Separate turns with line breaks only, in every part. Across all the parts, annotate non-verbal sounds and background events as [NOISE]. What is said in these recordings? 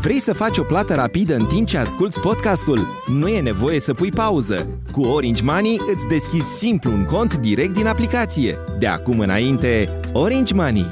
Vrei să faci o plată rapidă în timp ce asculti podcastul? Nu e nevoie să pui pauză. Cu Orange Money îți deschizi simplu un cont direct din aplicație. De acum înainte, Orange Money.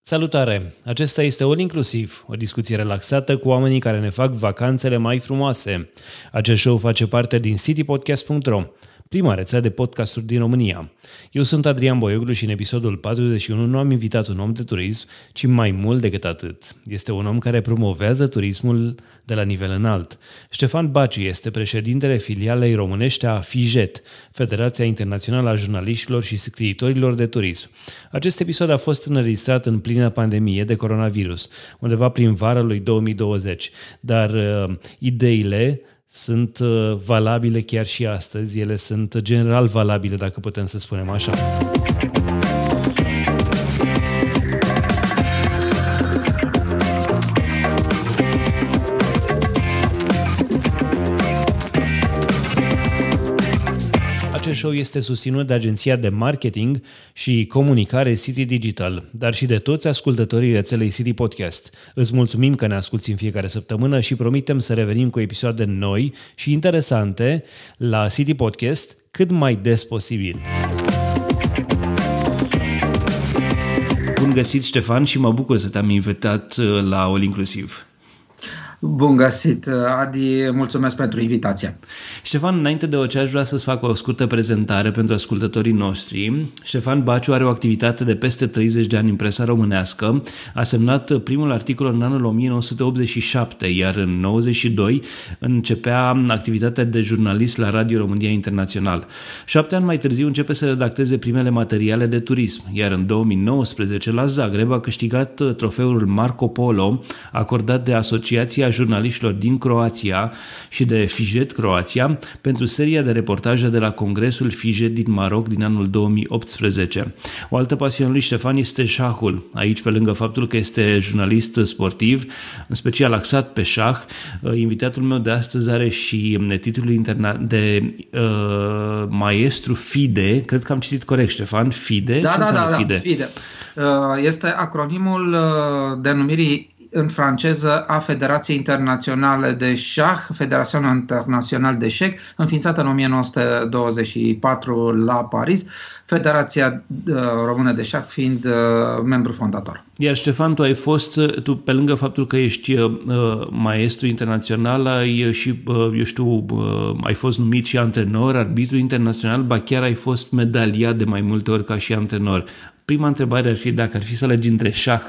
Salutare! Acesta este All Inclusiv, o discuție relaxată cu oamenii care ne fac vacanțele mai frumoase. Acest show face parte din citypodcast.ro prima rețea de podcasturi din România. Eu sunt Adrian Boioglu și în episodul 41 nu am invitat un om de turism, ci mai mult decât atât. Este un om care promovează turismul de la nivel înalt. Ștefan Baciu este președintele filialei românește a FIJET, Federația Internațională a Jurnaliștilor și Scriitorilor de Turism. Acest episod a fost înregistrat în plină pandemie de coronavirus, undeva prin vara lui 2020, dar uh, ideile sunt uh, valabile chiar și astăzi, ele sunt general valabile, dacă putem să spunem așa. Acest show este susținut de agenția de marketing și comunicare City Digital, dar și de toți ascultătorii rețelei City Podcast. Îți mulțumim că ne asculti în fiecare săptămână și promitem să revenim cu episoade noi și interesante la City Podcast cât mai des posibil. Bun găsit, Ștefan, și mă bucur să te-am invitat uh, la All Inclusiv.
Bun găsit, Adi, mulțumesc pentru invitație.
Ștefan, înainte de orice aș vrea să-ți fac o scurtă prezentare pentru ascultătorii noștri. Ștefan Baciu are o activitate de peste 30 de ani în presa românească, a semnat primul articol în anul 1987, iar în 92 începea activitatea de jurnalist la Radio România Internațional. Șapte ani mai târziu începe să redacteze primele materiale de turism, iar în 2019 la Zagreb a câștigat trofeul Marco Polo, acordat de Asociația jurnaliștilor din Croația și de Fijet Croația pentru seria de reportaje de la Congresul Fijet din Maroc din anul 2018. O altă pasiune lui Ștefan este șahul. Aici, pe lângă faptul că este jurnalist sportiv, în special axat pe șah, uh, invitatul meu de astăzi are și titlul interna- de uh, maestru FIDE. Cred că am citit corect, Ștefan. FIDE?
Da, Ce da, da, da, FIDE? FIDE. Uh, este acronimul uh, denumirii în franceză a Federației Internaționale de Șah, Federația Internațională de Șec, înființată în 1924 la Paris, Federația uh, Română de Șah fiind uh, membru fondator.
Iar Ștefan, tu ai fost, tu pe lângă faptul că ești uh, maestru internațional, ai și, uh, eu știu, uh, ai fost numit și antrenor, arbitru internațional, ba chiar ai fost medaliat de mai multe ori ca și antrenor. Prima întrebare ar fi dacă ar fi să alegi între șah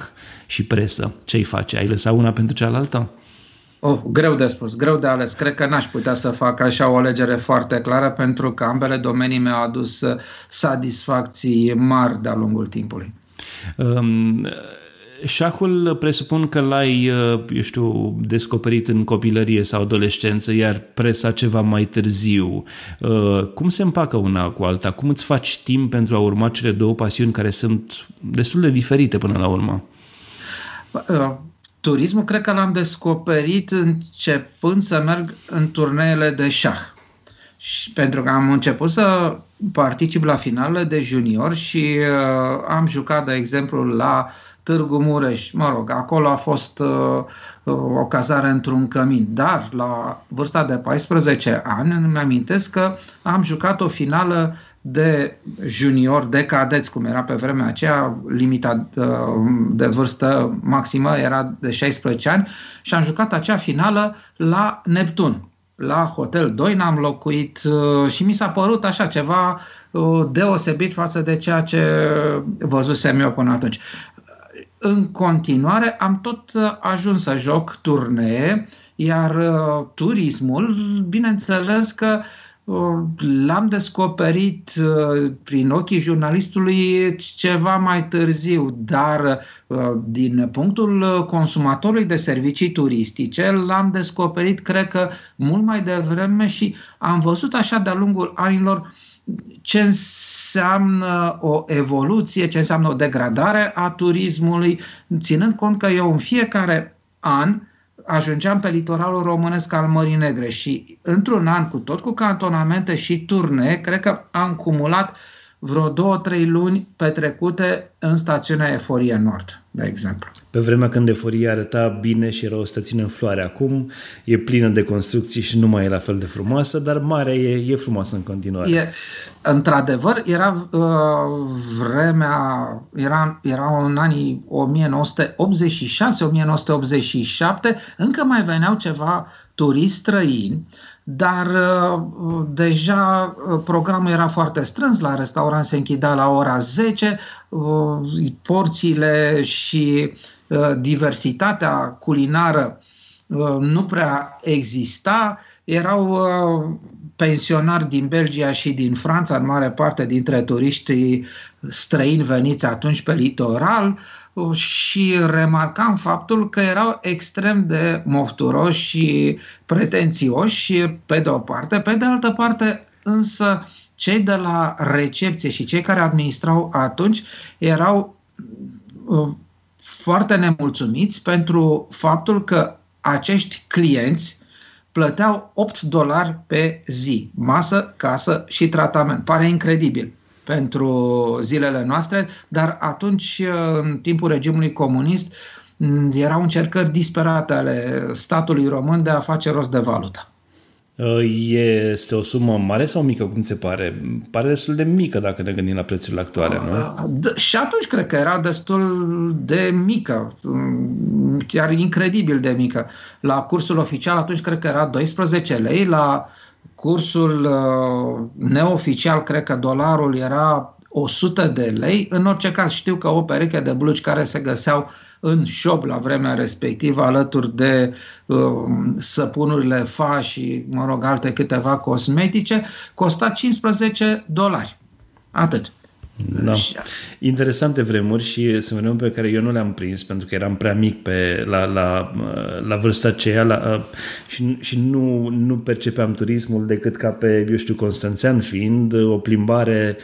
și presă, ce îi face? Ai lăsat una pentru cealaltă?
Oh, greu de spus, greu de ales. Cred că n-aș putea să fac așa o alegere foarte clară pentru că ambele domenii mi-au adus satisfacții mari de-a lungul timpului. Um,
Șahul presupun că l-ai, uh, eu știu, descoperit în copilărie sau adolescență, iar presa ceva mai târziu. Uh, cum se împacă una cu alta? Cum îți faci timp pentru a urma cele două pasiuni care sunt destul de diferite până la urmă?
Uh, turismul cred că l-am descoperit începând să merg în turneele de șah. Și pentru că am început să particip la finalele de junior și uh, am jucat, de exemplu, la uh, Târgu Mureș, mă rog, acolo a fost uh, uh, o cazare într-un cămin, dar la vârsta de 14 ani îmi amintesc că am jucat o finală de junior, de cadeți, cum era pe vremea aceea, limita uh, de vârstă maximă era de 16 ani și am jucat acea finală la Neptun, la Hotel 2 am locuit uh, și mi s-a părut așa ceva uh, deosebit față de ceea ce văzusem eu până atunci în continuare am tot uh, ajuns să joc turnee, iar uh, turismul, bineînțeles că uh, l-am descoperit prin ochii jurnalistului ceva mai târziu, dar din punctul consumatorului de servicii turistice l-am descoperit, cred că, mult mai devreme și am văzut așa de-a lungul anilor ce înseamnă o evoluție, ce înseamnă o degradare a turismului, ținând cont că eu în fiecare an ajungeam pe litoralul românesc al Mării Negre și într-un an, cu tot cu cantonamente și turne, cred că am cumulat vreo două, trei luni petrecute în stațiunea Eforie Nord, de exemplu.
Pe vremea când Eforie arăta bine și era o stațiune în floare, acum e plină de construcții și nu mai e la fel de frumoasă, dar marea e, e frumoasă în continuare. E,
într-adevăr, era uh, vremea, era, era în anii 1986-1987, încă mai veneau ceva turiști străini, dar uh, deja uh, programul era foarte strâns, la restaurant se închidea la ora 10, uh, porțiile și uh, diversitatea culinară uh, nu prea exista, erau uh, pensionari din Belgia și din Franța, în mare parte dintre turiștii străini veniți atunci pe litoral, și remarcam faptul că erau extrem de mofturoși și pretențioși pe de o parte, pe de altă parte însă cei de la recepție și cei care administrau atunci erau uh, foarte nemulțumiți pentru faptul că acești clienți plăteau 8 dolari pe zi, masă, casă și tratament. Pare incredibil pentru zilele noastre, dar atunci, în timpul regimului comunist, erau încercări disperate ale statului român de a face rost de valută.
Este o sumă mare sau mică, cum se pare? Pare destul de mică dacă ne gândim la prețurile actuale, nu?
Și atunci cred că era destul de mică, chiar incredibil de mică. La cursul oficial atunci cred că era 12 lei, la cursul uh, neoficial, cred că dolarul era 100 de lei. În orice caz știu că o pereche de blugi care se găseau în shop la vremea respectivă, alături de uh, săpunurile fa și, mă rog, alte câteva cosmetice, costa 15 dolari. Atât.
Da. Interesante vremuri și sunt vremuri pe care eu nu le-am prins pentru că eram prea mic pe, la, la, la vârsta aceea la, și, și nu, nu percepeam turismul decât ca pe, eu știu, Constanțean fiind o plimbare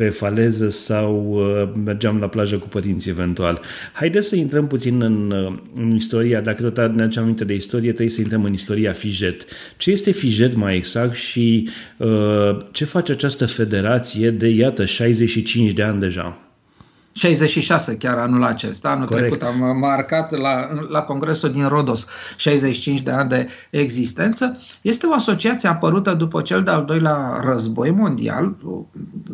pe faleză sau uh, mergeam la plajă cu părinții eventual. Haideți să intrăm puțin în, uh, în istoria, dacă tot ne aducem aminte de istorie, trebuie să intrăm în istoria Fijet. Ce este Fijet mai exact și uh, ce face această federație de, iată, 65 de ani deja?
66 chiar anul acesta. Anul Corect. trecut am marcat la, la congresul din Rodos 65 de ani de existență. Este o asociație apărută după cel de-al doilea război mondial,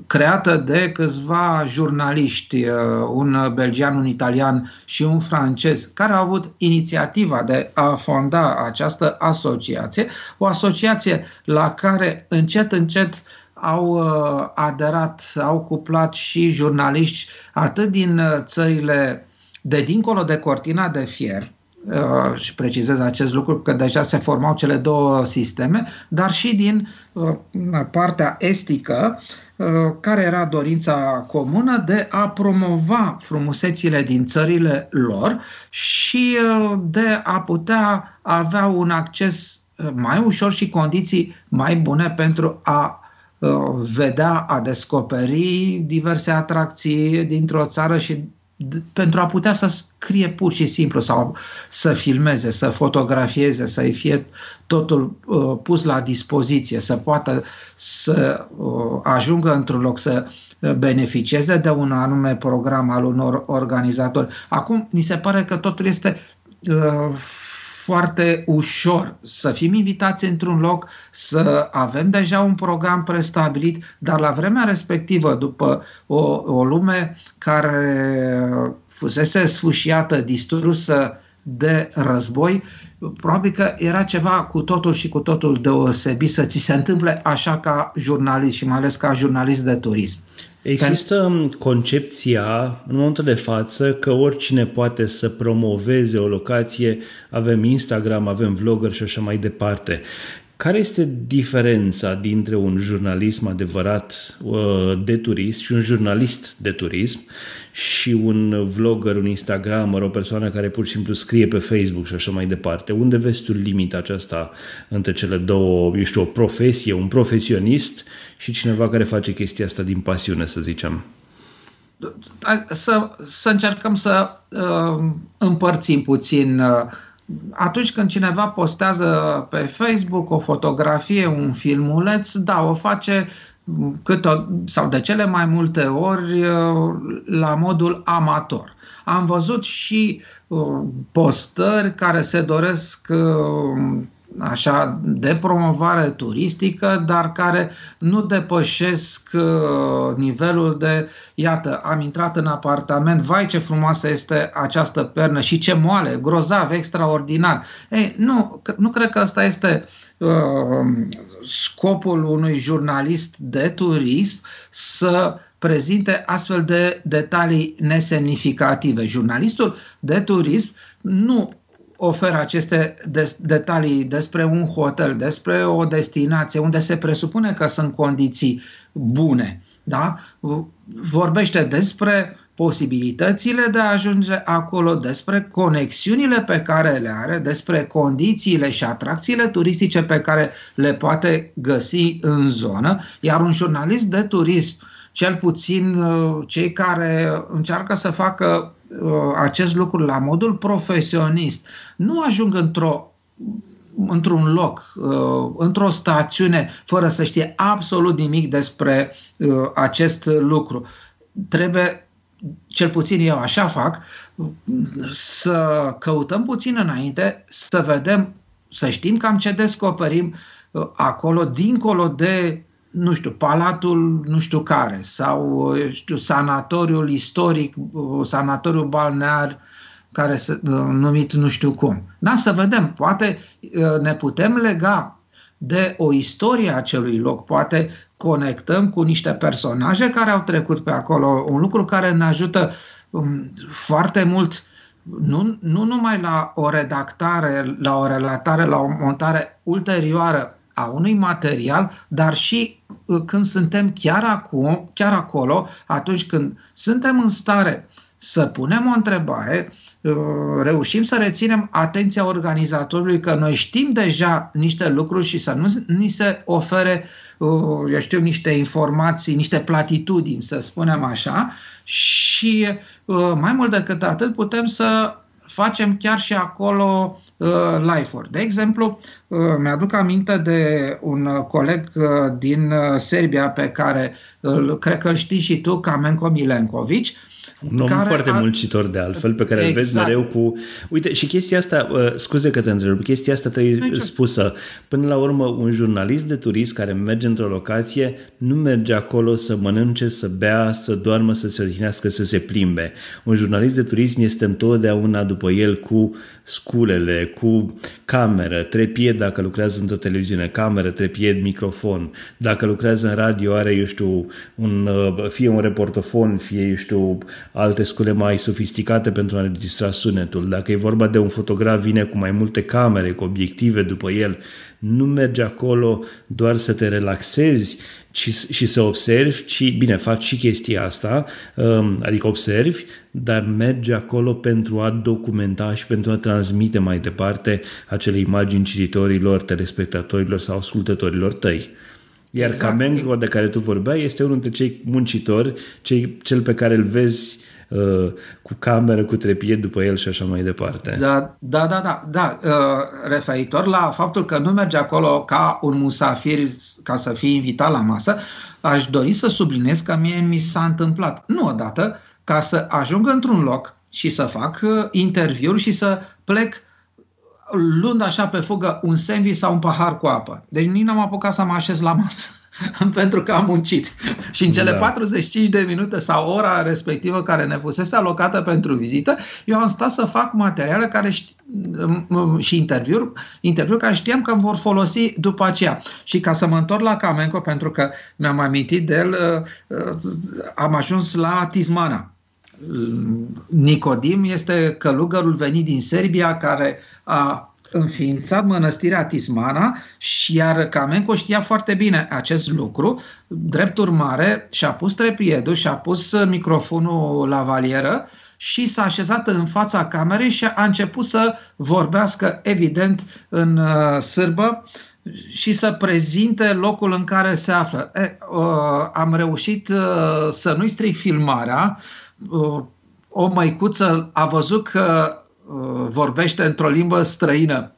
creată de câțiva jurnaliști, uh, un belgian, un italian și un francez, care au avut inițiativa de a fonda această asociație, o asociație la care încet, încet au uh, aderat, au cuplat și jurnaliști atât din uh, țările de dincolo de cortina de fier, uh, și precizez acest lucru că deja se formau cele două sisteme, dar și din partea estică, care era dorința comună de a promova frumusețile din țările lor și de a putea avea un acces mai ușor și condiții mai bune pentru a Uh, vedea, a descoperi diverse atracții dintr-o țară și pentru a putea să scrie pur și simplu sau să filmeze, să fotografieze, să-i fie totul uh, pus la dispoziție, să poată să uh, ajungă într-un loc să beneficieze de un anume program al unor organizatori. Acum, ni se pare că totul este uh, foarte ușor să fim invitați într-un loc, să avem deja un program prestabilit, dar la vremea respectivă, după o, o lume care fusese sfâșiată, distrusă de război, probabil că era ceva cu totul și cu totul deosebit să ți se întâmple așa ca jurnalist și mai ales ca jurnalist de turism.
Există concepția în momentul de față că oricine poate să promoveze o locație, avem Instagram, avem vlogger și așa mai departe. Care este diferența dintre un jurnalism adevărat uh, de turism și un jurnalist de turism și un vlogger, un Instagramer, o persoană care pur și simplu scrie pe Facebook și așa mai departe? Unde vezi tu limita aceasta între cele două, eu știu, o profesie, un profesionist și cineva care face chestia asta din pasiune, să zicem?
Să, să încercăm să uh, împărțim puțin uh, atunci când cineva postează pe Facebook o fotografie, un filmuleț, da, o face cât sau de cele mai multe ori la modul amator. Am văzut și postări care se doresc așa de promovare turistică, dar care nu depășesc uh, nivelul de, iată, am intrat în apartament, vai ce frumoasă este această pernă și ce moale, grozav, extraordinar. Ei, nu, nu cred că ăsta este uh, scopul unui jurnalist de turism să prezinte astfel de detalii nesemnificative. Jurnalistul de turism nu oferă aceste detalii despre un hotel, despre o destinație unde se presupune că sunt condiții bune. Da? Vorbește despre posibilitățile de a ajunge acolo, despre conexiunile pe care le are, despre condițiile și atracțiile turistice pe care le poate găsi în zonă, iar un jurnalist de turism, cel puțin uh, cei care încearcă să facă uh, acest lucru la modul profesionist, nu ajung într-o într-un loc, uh, într-o stațiune, fără să știe absolut nimic despre uh, acest lucru. Trebuie, cel puțin eu așa fac, să căutăm puțin înainte, să vedem, să știm cam ce descoperim uh, acolo, dincolo de nu știu, palatul nu știu care sau știu, sanatoriul istoric, sanatoriul balnear care se uh, numit nu știu cum. Da, să vedem, poate uh, ne putem lega de o istorie a acelui loc, poate conectăm cu niște personaje care au trecut pe acolo, un lucru care ne ajută um, foarte mult nu, nu numai la o redactare, la o relatare, la o montare ulterioară a unui material, dar și uh, când suntem chiar acum, chiar acolo, atunci când suntem în stare să punem o întrebare, uh, reușim să reținem atenția organizatorului că noi știm deja niște lucruri și să nu ni se ofere, uh, eu știu, niște informații, niște platitudini, să spunem așa, și uh, mai mult decât atât putem să facem chiar și acolo live-uri. De exemplu, mi-aduc aminte de un coleg din Serbia pe care cred că îl știi și tu, Kamenko Milenkovici,
un om foarte a... mult citor de altfel, pe care exact. îl vezi mereu cu... Uite, și chestia asta, uh, scuze că te întreb, chestia asta trebuie Aici. spusă. Până la urmă, un jurnalist de turist care merge într-o locație nu merge acolo să mănânce, să bea, să doarmă, să se odihnească, să se plimbe. Un jurnalist de turism este întotdeauna după el cu sculele, cu cameră, trepied dacă lucrează într-o televiziune, cameră, trepied, microfon. Dacă lucrează în radio, are, eu știu, un, uh, fie un reportofon, fie, eu știu, alte scule mai sofisticate pentru a înregistra sunetul. Dacă e vorba de un fotograf, vine cu mai multe camere, cu obiective după el. Nu merge acolo doar să te relaxezi ci, și să observi, ci, bine, faci și chestia asta, um, adică observi, dar merge acolo pentru a documenta și pentru a transmite mai departe acele imagini cititorilor, telespectatorilor sau ascultătorilor tăi. Iar exact. Kamenko de care tu vorbeai este unul dintre cei muncitori, cei, cel pe care îl vezi uh, cu cameră, cu trepie după el și așa mai departe.
Da, da, da, da. da. Uh, referitor la faptul că nu merge acolo ca un musafir ca să fie invitat la masă, aș dori să subliniez că mie mi s-a întâmplat, nu odată, ca să ajung într-un loc și să fac uh, interviuri și să plec luând așa pe fugă un sandwich sau un pahar cu apă. Deci nici n-am apucat să mă așez la masă, [LAUGHS] pentru că am muncit. Și în cele da. 45 de minute sau ora respectivă care ne fusese alocată pentru vizită, eu am stat să fac materiale care ști, și interviuri, interviuri care știam că vor folosi după aceea. Și ca să mă întorc la Camenco, pentru că mi-am amintit de el, uh, uh, am ajuns la Tismana Nicodim este călugărul venit din Serbia care a înființat mănăstirea Tismana și iar Camenco știa foarte bine acest lucru. Drept urmare, și-a pus trepiedul, și-a pus microfonul la valieră și s-a așezat în fața camerei și a început să vorbească, evident, în uh, sârbă și să prezinte locul în care se află. E, uh, am reușit uh, să nu-i stric filmarea, o măicuță a văzut că uh, vorbește într-o limbă străină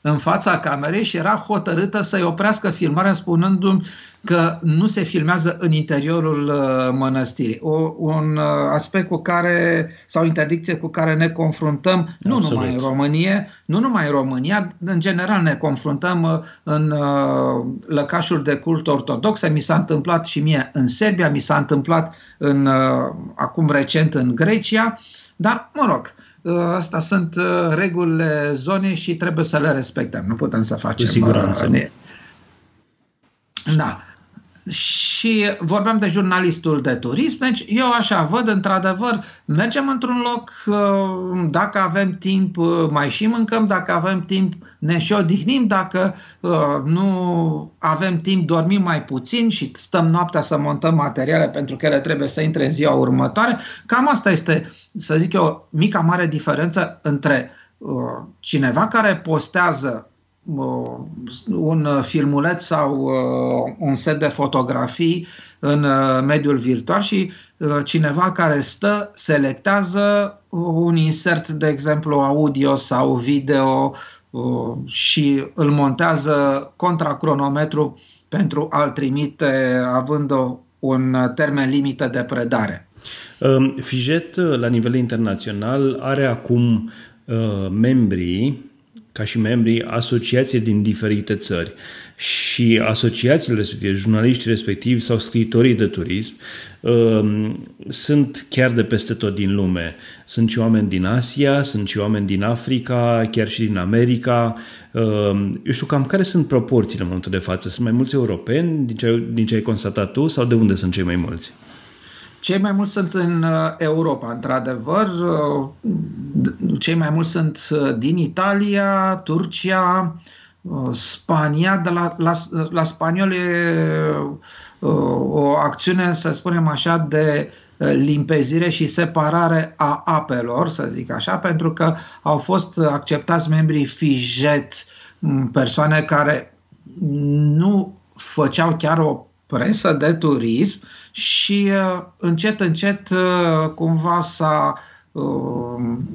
în fața camerei și era hotărâtă să-i oprească filmarea spunându-mi că nu se filmează în interiorul uh, mănăstirii. O, un uh, aspect cu care, sau interdicție cu care ne confruntăm, Absolut. nu numai în România, nu numai în România, în general ne confruntăm uh, în lăcașuri de cult ortodoxe. Mi s-a întâmplat și mie în Serbia, mi s-a întâmplat în, acum recent în Grecia, dar, mă rog, Asta sunt regulile zonei și trebuie să le respectăm. Nu putem să facem.
Cu siguranță.
Da. Și vorbeam de jurnalistul de turism, deci eu așa văd, într-adevăr, mergem într-un loc, uh, dacă avem timp uh, mai și mâncăm, dacă avem timp ne și odihnim, dacă uh, nu avem timp dormim mai puțin și stăm noaptea să montăm materiale pentru că ele trebuie să intre în ziua următoare. Cam asta este, să zic eu, mica mare diferență între cineva care postează un filmuleț sau uh, un set de fotografii în uh, mediul virtual și uh, cineva care stă, selectează un insert, de exemplu, audio sau video și îl montează contra cronometru pentru a-l trimite având un termen limită de predare.
Um, Fijet, la nivel internațional, are acum membrii ca și membrii asociații din diferite țări și asociațiile respective, jurnaliștii respectivi sau scriitorii de turism um, sunt chiar de peste tot din lume. Sunt și oameni din Asia, sunt și oameni din Africa, chiar și din America. Um, eu știu cam care sunt proporțiile în momentul de față. Sunt mai mulți europeni din ce, din ce ai constatat tu sau de unde sunt cei mai mulți?
Cei mai mulți sunt în uh, Europa, într-adevăr. Uh, cei mai mulți sunt uh, din Italia, Turcia, Spania. De la, la, la spaniol e o acțiune, să spunem așa, de limpezire și separare a apelor, să zic așa, pentru că au fost acceptați membrii FIJET, persoane care nu făceau chiar o presă de turism și uh, încet, încet uh, cumva s-a uh,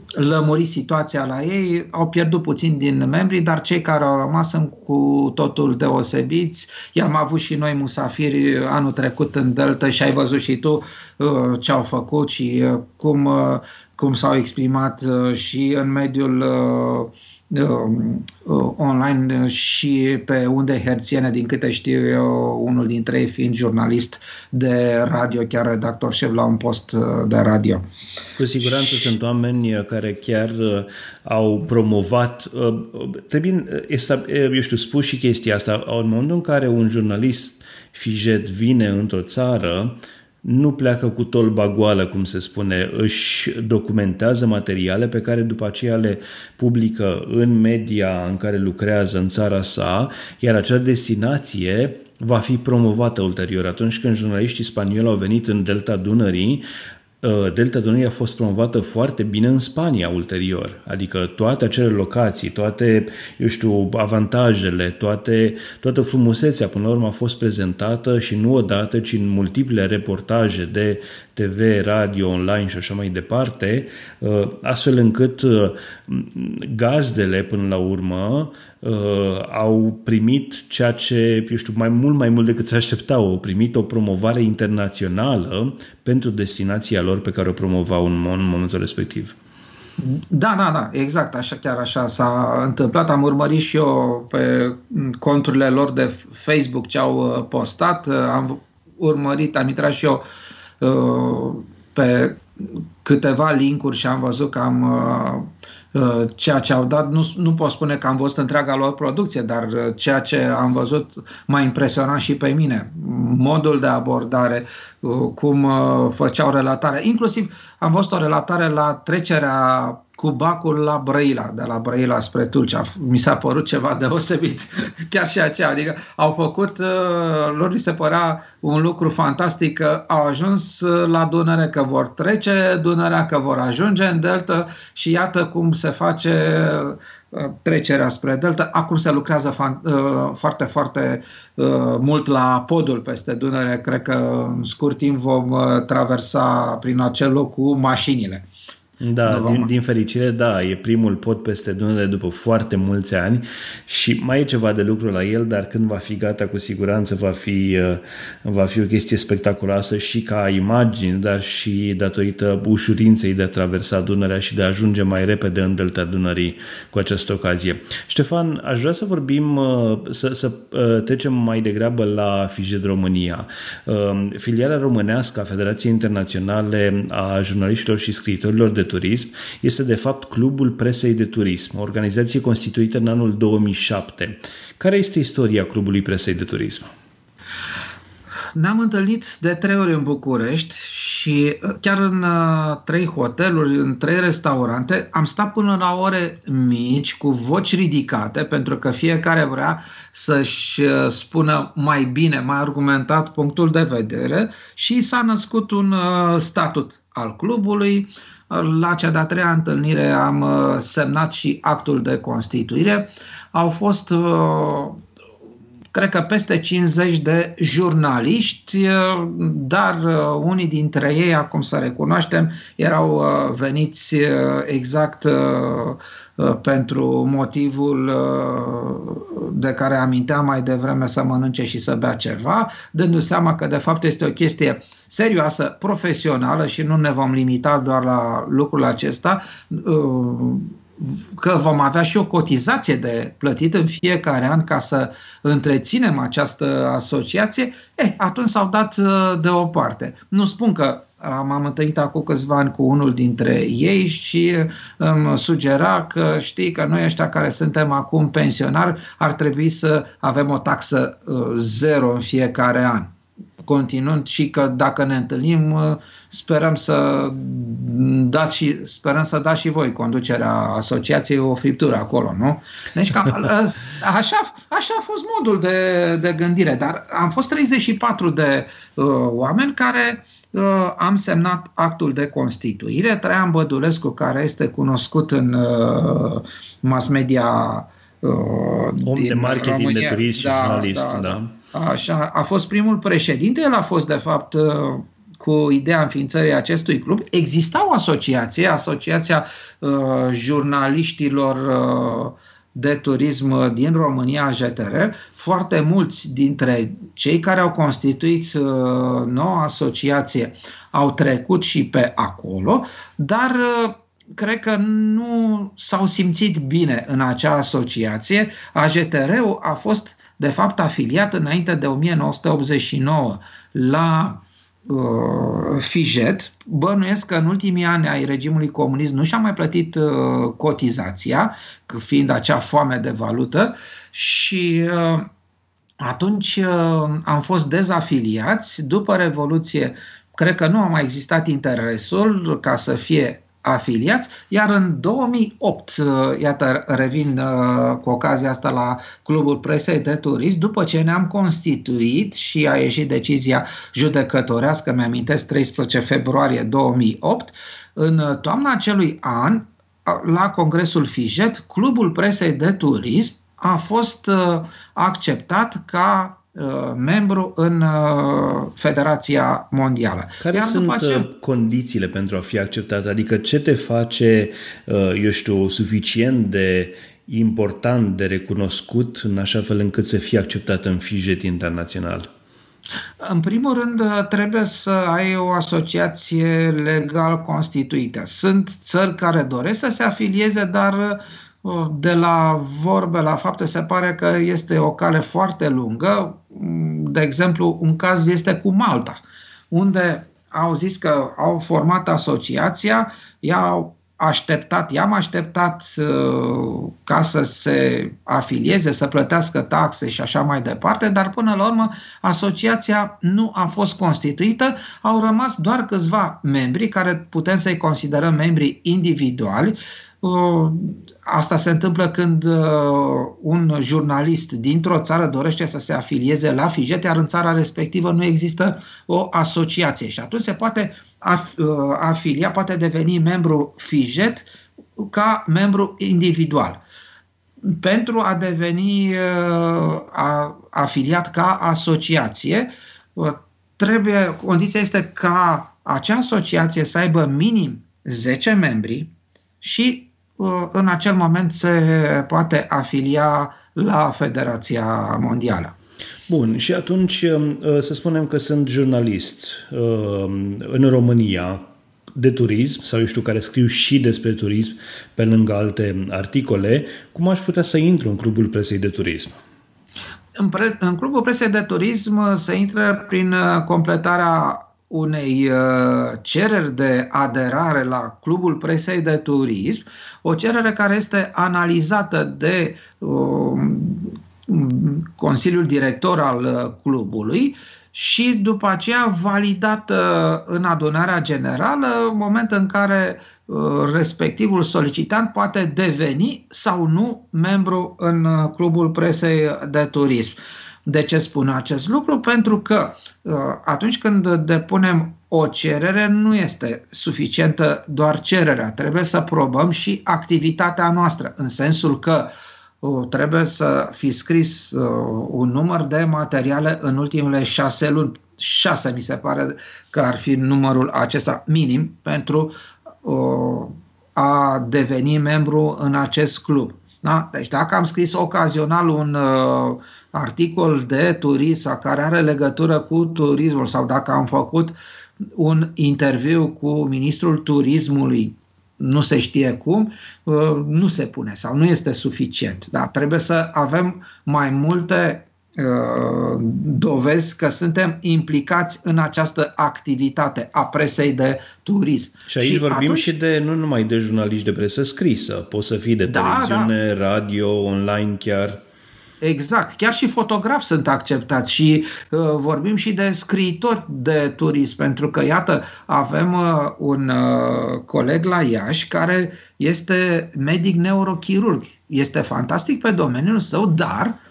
lămurit situația la ei, au pierdut puțin din membrii, dar cei care au rămas sunt cu totul deosebiți. I-am avut și noi musafiri anul trecut în Delta și ai văzut și tu ce au făcut și cum, cum s-au exprimat și în mediul Um, uh, online și pe unde herțiene, din câte știu eu, unul dintre ei fiind jurnalist de radio, chiar redactor șef la un post uh, de radio.
Cu siguranță și... sunt oameni care chiar uh, au promovat, trebuie, eu știu, spus și chestia asta, în momentul în care un jurnalist fijet vine într-o țară, nu pleacă cu tolba goală, cum se spune, își documentează materiale pe care după aceea le publică în media în care lucrează în țara sa, iar acea destinație va fi promovată ulterior. Atunci când jurnaliștii spanioli au venit în delta Dunării, Uh, Delta Dunării a fost promovată foarte bine în Spania ulterior. Adică toate acele locații, toate, eu știu, avantajele, toate, toată frumusețea până la urmă a fost prezentată și nu odată, ci în multiple reportaje de TV, radio, online și așa mai departe, uh, astfel încât uh, gazdele până la urmă au primit ceea ce, eu știu, mai mult, mai mult decât se așteptau, au primit o promovare internațională pentru destinația lor pe care o promovau în, în momentul respectiv.
Da, da, da, exact, așa chiar așa s-a întâmplat. Am urmărit și eu pe conturile lor de Facebook ce au uh, postat, uh, am urmărit, am intrat și eu uh, pe câteva linkuri și am văzut că am Uh, ceea ce au dat, nu, nu pot spune că am văzut întreaga lor producție, dar uh, ceea ce am văzut m-a impresionat și pe mine. Modul de abordare, uh, cum făceau relatare. Inclusiv am văzut o relatare la trecerea cu bacul la Brăila, de la Brăila spre Tulcea. Mi s-a părut ceva deosebit, [LAUGHS] chiar și aceea. Adică au făcut, uh, lor li se părea un lucru fantastic că au ajuns uh, la Dunăre, că vor trece Dunărea, că vor ajunge în Delta și iată cum se face uh, trecerea spre Delta. Acum se lucrează fan, foarte, foarte mult la podul peste Dunăre. Cred că în scurt timp vom traversa prin acel loc cu mașinile.
Da, din, din fericire, da, e primul pod peste Dunăre după foarte mulți ani și mai e ceva de lucru la el, dar când va fi gata, cu siguranță va fi, uh, va fi o chestie spectaculoasă și ca imagini, dar și datorită ușurinței de a traversa Dunărea și de a ajunge mai repede în delta Dunării cu această ocazie. Ștefan, aș vrea să vorbim, uh, să, să uh, trecem mai degrabă la Fijet România. Filiala românească a Federației Internaționale a Jurnaliștilor și Scriitorilor de Turism este de fapt Clubul Presei de Turism, o organizație constituită în anul 2007. Care este istoria Clubului Presei de Turism?
Ne-am întâlnit de trei ori în București și uh, chiar în uh, trei hoteluri, în trei restaurante. Am stat până la ore mici, cu voci ridicate, pentru că fiecare vrea să-și uh, spună mai bine, mai argumentat punctul de vedere și s-a născut un uh, statut al clubului. La cea de-a treia întâlnire am uh, semnat și actul de constituire. Au fost uh, cred că peste 50 de jurnaliști, uh, dar unii dintre ei, acum să recunoaștem, erau veniți exact pentru motivul de care aminteam mai devreme să mănânce și să bea ceva, dându-se seama că de fapt este o chestie serioasă, profesională și nu ne vom limita doar la lucrul acesta, uh, că vom avea și o cotizație de plătit în fiecare an ca să întreținem această asociație, eh, atunci s-au dat uh, deoparte. Nu spun că M-am întâlnit acum câțiva ani cu unul dintre ei și îmi sugera că știi că noi ăștia care suntem acum pensionari ar trebui să avem o taxă uh, zero în fiecare an continuând și că dacă ne întâlnim, uh, sperăm să dați și, sperăm să dați și voi conducerea asociației o friptură acolo, nu? Deci cam, uh, [LAUGHS] așa, așa a fost modul de, de gândire, dar am fost 34 de uh, oameni care uh, am semnat actul de constituire. Traian Bădulescu, care este cunoscut în uh, mass media uh,
Om de marketing, România, de turist și da, jurnalist, da. da.
Așa, a fost primul președinte, el a fost de fapt uh, cu ideea înființării acestui club. Exista o asociație, Asociația uh, Jurnaliștilor uh, de Turism din România, JTR. Foarte mulți dintre cei care au constituit uh, noua asociație au trecut și pe acolo, dar uh, cred că nu s-au simțit bine în acea asociație. AJTR-ul a fost, de fapt, afiliat înainte de 1989 la uh, Fijet. Bănuiesc că în ultimii ani ai regimului comunist nu și-a mai plătit uh, cotizația, fiind acea foame de valută și uh, atunci uh, am fost dezafiliați. După Revoluție, cred că nu a mai existat interesul ca să fie afiliați, iar în 2008, uh, iată, revin uh, cu ocazia asta la Clubul Presei de Turism, după ce ne-am constituit și a ieșit decizia judecătorească, mi-amintesc, 13 februarie 2008, în toamna acelui an, la Congresul Fijet, Clubul Presei de Turism a fost uh, acceptat ca Uh, membru în uh, Federația Mondială.
Care Iar sunt ce... Uh, condițiile pentru a fi acceptat? Adică ce te face, eu știu, suficient de important, de recunoscut, în așa fel încât să fie acceptat în FIJET internațional?
În primul rând, trebuie să ai o asociație legal constituită. Sunt țări care doresc să se afilieze, dar de la vorbe la fapte se pare că este o cale foarte lungă. De exemplu, un caz este cu Malta, unde au zis că au format asociația, i-au așteptat, i-am așteptat uh, ca să se afilieze, să plătească taxe și așa mai departe, dar până la urmă asociația nu a fost constituită, au rămas doar câțiva membri care putem să-i considerăm membri individuali, Uh, asta se întâmplă când uh, un jurnalist dintr-o țară dorește să se afilieze la FIJET, iar în țara respectivă nu există o asociație și atunci se poate uh, afilia, poate deveni membru FIJET ca membru individual. Pentru a deveni afiliat ca asociație, trebuie, condiția este ca acea asociație să aibă minim 10 membri și în acel moment se poate afilia la Federația Mondială.
Bun, și atunci să spunem că sunt jurnalist în România de turism sau eu știu care scriu și despre turism pe lângă alte articole, cum aș putea să intru în clubul presei de turism?
În, pre- în clubul presei de turism se intră prin uh, completarea unei uh, cereri de aderare la Clubul Presei de Turism, o cerere care este analizată de uh, Consiliul Director al uh, clubului și după aceea validată în adunarea generală, în moment în care uh, respectivul solicitant poate deveni sau nu membru în uh, clubul presei de turism. De ce spun acest lucru? Pentru că uh, atunci când depunem o cerere, nu este suficientă doar cererea. Trebuie să probăm și activitatea noastră, în sensul că uh, trebuie să fi scris un număr de materiale în ultimele șase luni. Șase mi se pare că ar fi numărul acesta minim pentru a deveni membru în acest club. Da? Deci dacă am scris ocazional un uh, articol de turism care are legătură cu turismul sau dacă am făcut un interviu cu ministrul turismului nu se știe cum, uh, nu se pune sau nu este suficient. Da? Trebuie să avem mai multe uh, dovezi că suntem implicați în această activitate a presei de turism.
Și aici și vorbim atunci... și de nu numai de jurnaliști de presă scrisă, poți să fii de da, televiziune, da. radio, online chiar.
Exact, chiar și fotografi sunt acceptați și uh, vorbim și de scriitori de turism, pentru că, iată, avem uh, un uh, coleg la Iași care este medic neurochirurg. Este fantastic pe domeniul său, dar uh, Uh,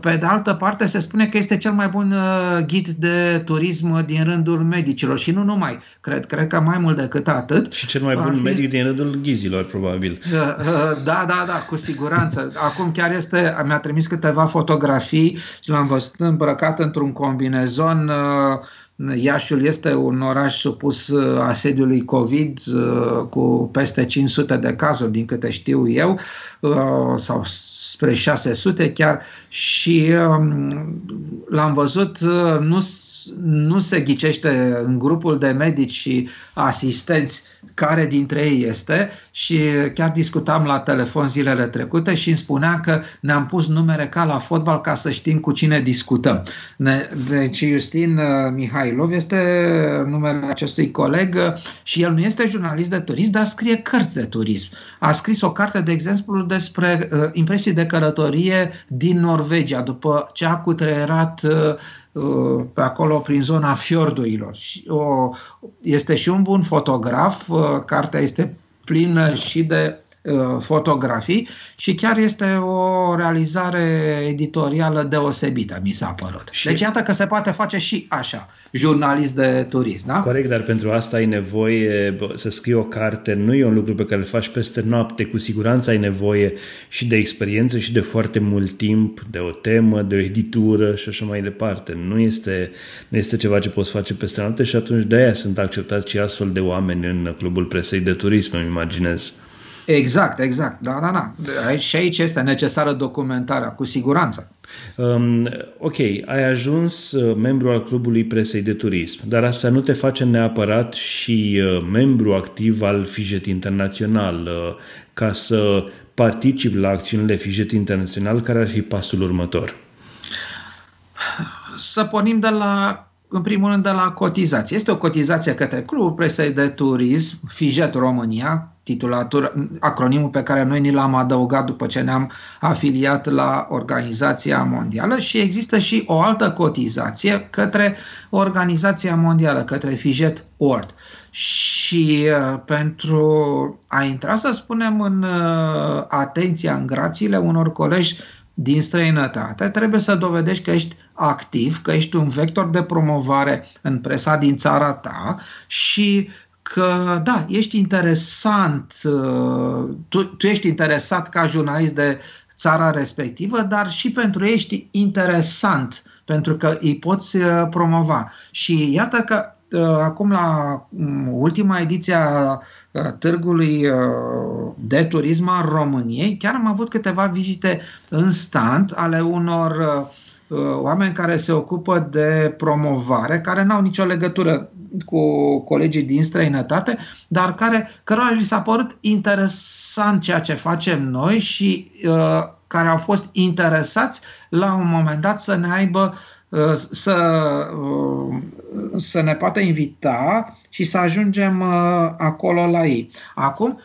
pe de altă parte, se spune că este cel mai bun uh, ghid de turism din rândul medicilor și nu numai. Cred, cred că mai mult decât atât.
Și cel mai bun fi... medic din rândul ghizilor, probabil.
Uh, da, da, da, cu siguranță. Acum chiar este, mi-a trimis câteva fotografii și l-am văzut îmbrăcat într-un combinezon Iașiul este un oraș supus asediului COVID cu peste 500 de cazuri, din câte știu eu, sau spre 600 chiar. Și um, l-am văzut, uh, nu, nu se ghicește în grupul de medici și asistenți care dintre ei este și chiar discutam la telefon zilele trecute și îmi spunea că ne-am pus numere ca la fotbal ca să știm cu cine discutăm. Deci Justin uh, Mihailov este numele acestui coleg uh, și el nu este jurnalist de turism, dar scrie cărți de turism. A scris o carte, de exemplu, despre uh, impresii de călătorie din Norvegia, după ce a cutreierat Uh, pe acolo prin zona fiorduilor. Este și un bun fotograf, uh, cartea este plină și de Uh, fotografii și chiar este o realizare editorială deosebită, mi s-a părut. Și... Deci iată că se poate face și așa, jurnalist de turism, da?
Corect, dar pentru asta ai nevoie să scrii o carte, nu e un lucru pe care îl faci peste noapte, cu siguranță ai nevoie și de experiență și de foarte mult timp, de o temă, de o editură și așa mai departe. Nu este, nu este ceva ce poți face peste noapte și atunci de aia sunt acceptați și astfel de oameni în clubul presei de turism, îmi imaginez.
Exact, exact. Da, da, da. Aici, și aici este necesară documentarea, cu siguranță.
Um, ok, ai ajuns uh, membru al Clubului Presei de Turism, dar asta nu te face neapărat și uh, membru activ al Fijet Internațional, uh, ca să participi la acțiunile Fijet Internațional, care ar fi pasul următor?
Să pornim de la în primul rând de la cotizație. Este o cotizație către Clubul Presei de Turism, Fijet România, titulatura, acronimul pe care noi ni l-am adăugat după ce ne-am afiliat la Organizația Mondială și există și o altă cotizație către Organizația Mondială, către Fijet World. Și uh, pentru a intra, să spunem, în uh, atenția, în grațiile unor colegi din străinătate, trebuie să dovedești că ești activ, că ești un vector de promovare în presa din țara ta și că, da, ești interesant, uh, tu, tu ești interesat ca jurnalist de țara respectivă, dar și pentru ei ești interesant, pentru că îi poți uh, promova. Și iată că acum la mm, ultima ediție a Târgului de Turism al României, chiar am avut câteva vizite în stand ale unor oameni care se ocupă de promovare, care n-au nicio legătură cu colegii din străinătate, dar care, cărora li s-a părut interesant ceea ce facem noi și uh, care au fost interesați la un moment dat să ne aibă uh, să, uh, să ne poată invita și să ajungem uh, acolo la ei. Acum,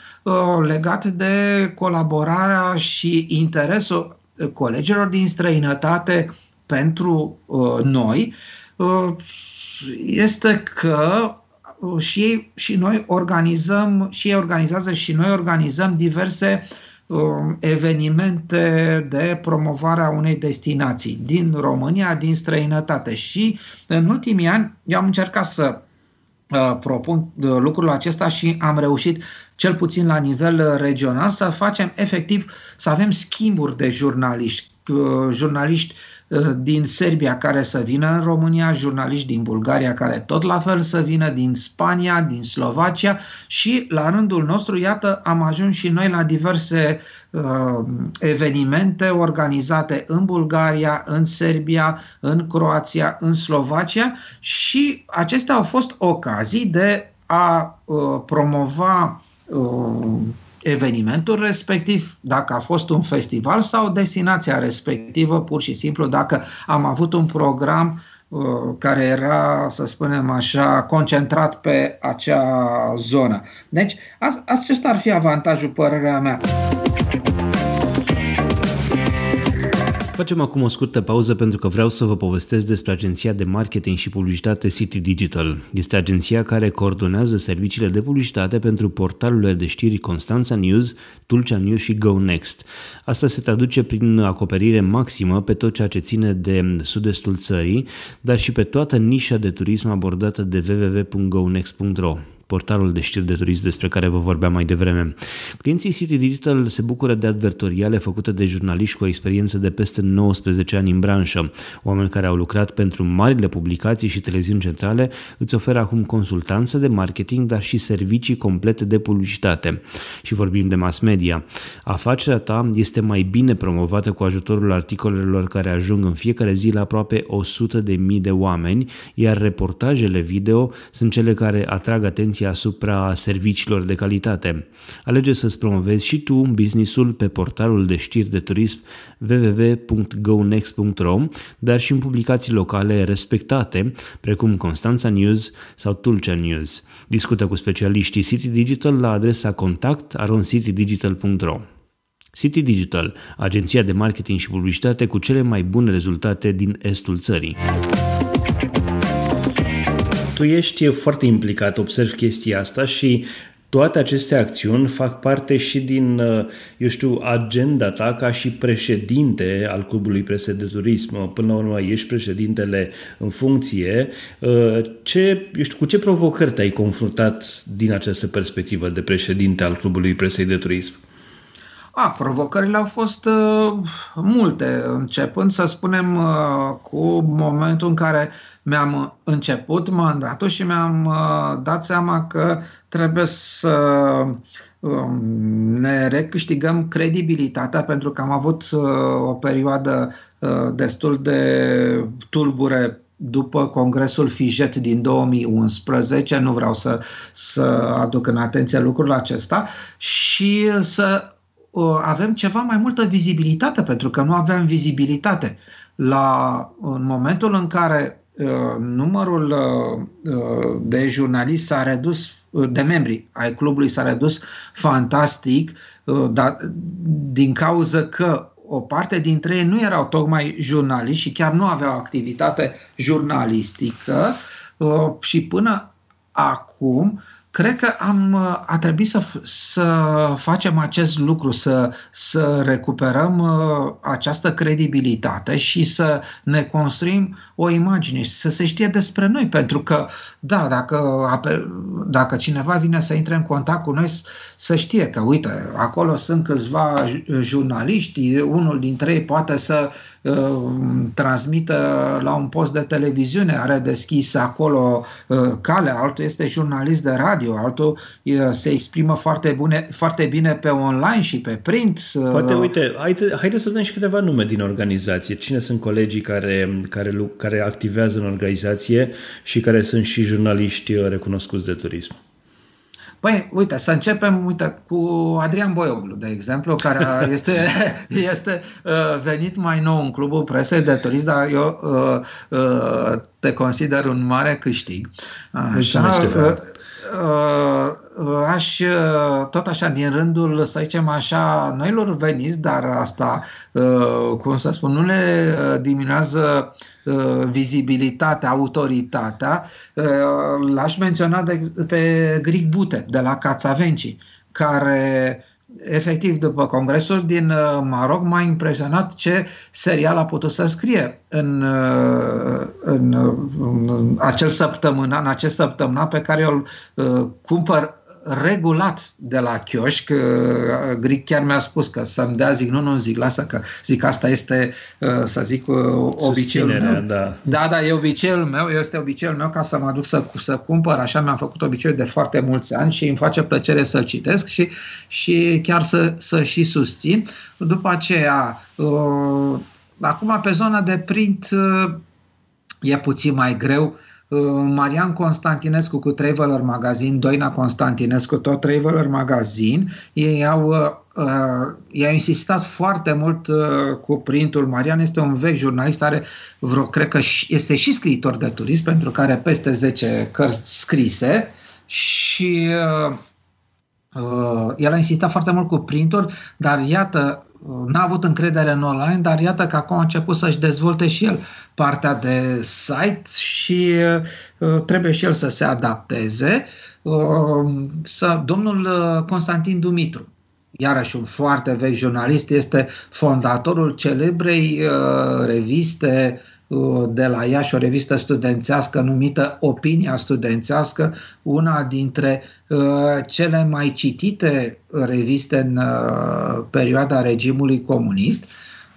legat de colaborarea și interesul colegilor din străinătate pentru noi, este că și, ei, și noi organizăm, și ei organizează și noi organizăm diverse uh, Um, evenimente de promovare a unei destinații din România, din străinătate. Și în ultimii ani eu am încercat să uh, propun uh, lucrul acesta și am reușit, cel puțin la nivel regional, să facem efectiv, să avem schimburi de jurnaliști, uh, jurnaliști Uh, din Serbia care să vină în România, jurnaliști din Bulgaria care tot la fel să vină, din Spania, din Slovacia și la rândul nostru, iată, am ajuns și noi la diverse uh, evenimente organizate în Bulgaria, în Serbia, în Croația, în Slovacia și acestea au fost ocazii de a uh, promova uh, evenimentul respectiv, dacă a fost un festival sau destinația respectivă, pur și simplu dacă am avut un program uh, care era, să spunem așa, concentrat pe acea zonă. Deci, acesta ar fi avantajul, părerea mea.
Facem acum o scurtă pauză pentru că vreau să vă povestesc despre agenția de marketing și publicitate City Digital. Este agenția care coordonează serviciile de publicitate pentru portalurile de știri Constanța News, Tulcea News și Go Next. Asta se traduce prin acoperire maximă pe tot ceea ce ține de sud-estul țării, dar și pe toată nișa de turism abordată de www.gonext.ro portalul de știri de turism despre care vă vorbeam mai devreme. Clienții City Digital se bucură de advertoriale făcute de jurnaliști cu o experiență de peste 19 ani în branșă. Oameni care au lucrat pentru marile publicații și televiziuni centrale îți oferă acum consultanță de marketing, dar și servicii complete de publicitate. Și vorbim de mass media. Afacerea ta este mai bine promovată cu ajutorul articolelor care ajung în fiecare zi la aproape 100 de mii de oameni, iar reportajele video sunt cele care atrag atenția atenția asupra serviciilor de calitate. Alege să-ți promovezi și tu businessul pe portalul de știri de turism www.gonext.ro, dar și în publicații locale respectate, precum Constanța News sau Tulcea News. Discută cu specialiștii City Digital la adresa contact aroncitydigital.ro. City Digital, agenția de marketing și publicitate cu cele mai bune rezultate din estul țării tu ești foarte implicat, observ chestia asta și toate aceste acțiuni fac parte și din, uh, eu știu, agenda ta ca și președinte al Clubului Prese de Turism. Până la urmă, ești președintele în funcție. Uh, ce, eu știu, cu ce provocări te-ai confruntat din această perspectivă de președinte al Clubului Presei de Turism?
A, provocările au fost uh, multe, începând să spunem uh, cu momentul în care mi-am început mandatul și mi-am uh, dat seama că trebuie să uh, ne recâștigăm credibilitatea pentru că am avut uh, o perioadă uh, destul de tulbure după Congresul Fijet din 2011, nu vreau să, să aduc în atenție lucrul acesta, și să avem ceva mai multă vizibilitate, pentru că nu avem vizibilitate. La, în momentul în care uh, numărul uh, uh, de jurnaliști s-a redus, de membri ai clubului s-a redus fantastic, dar din cauza că o parte dintre ei nu erau tocmai jurnaliști și chiar nu aveau activitate jurnalistică și până acum cred că am, a trebuit să, să facem acest lucru, să, să recuperăm uh, această credibilitate și să ne construim o imagine și să se știe despre noi. Pentru că, da, dacă, dacă cineva vine să intre în contact cu noi, să știe că, uite, acolo sunt câțiva jurnaliști, unul dintre ei poate să uh, transmită la un post de televiziune, are deschis acolo uh, calea, altul este jurnalist de radio, altul uh, se exprimă foarte, bune, foarte bine pe online și pe print.
Uh, poate, uite, haide, haide să dăm și câteva nume din organizație. Cine sunt colegii care, care, care activează în organizație și care sunt și jurnaliști uh, recunoscuți de turism?
Păi, uite, să începem uite, cu Adrian Boioglu, de exemplu, care [LAUGHS] este, este uh, venit mai nou în clubul presei de turist, dar eu uh, uh, te consider un mare câștig.
Așa, uh,
uh, aș, uh, tot așa, din rândul, să zicem așa, noilor veniți, dar asta, uh, cum să spun, nu le uh, diminuează uh, vizibilitatea, autoritatea. Uh, l-aș menționa de, pe Gric Bute, de la Cațavenci, care efectiv, după congresul din uh, Maroc, m-a impresionat ce serial a putut să scrie în, uh, în, în acel săptămână, în acest săptămână pe care eu îl cumpăr regulat de la chioșc. Gric chiar mi-a spus că să-mi dea, zic, nu, nu, zic, lasă că, zic, asta este, să zic, obiceiul meu.
Da.
da, da, e obiceiul meu, este obiceiul meu ca să mă duc să, să cumpăr, așa mi-am făcut obiceiul de foarte mulți ani și îmi face plăcere să-l citesc și, și chiar să, să și susțin. După aceea, acum pe zona de print e puțin mai greu, Uh, Marian Constantinescu cu Traveler Magazine, Doina Constantinescu, tot Traveler Magazine, ei au, uh, uh, ei au insistat foarte mult uh, cu printul. Marian este un vechi jurnalist, are vreo, cred că este și scriitor de turism, pentru că are peste 10 cărți scrise și uh, uh, el a insistat foarte mult cu printul, dar iată, n-a avut încredere în online, dar iată că acum a început să-și dezvolte și el partea de site și uh, trebuie și el să se adapteze. Uh, să, domnul uh, Constantin Dumitru, iarăși un foarte vechi jurnalist, este fondatorul celebrei reviste de la Iași, o revistă studențească numită Opinia Studențească, una dintre uh, cele mai citite reviste în uh, perioada regimului comunist.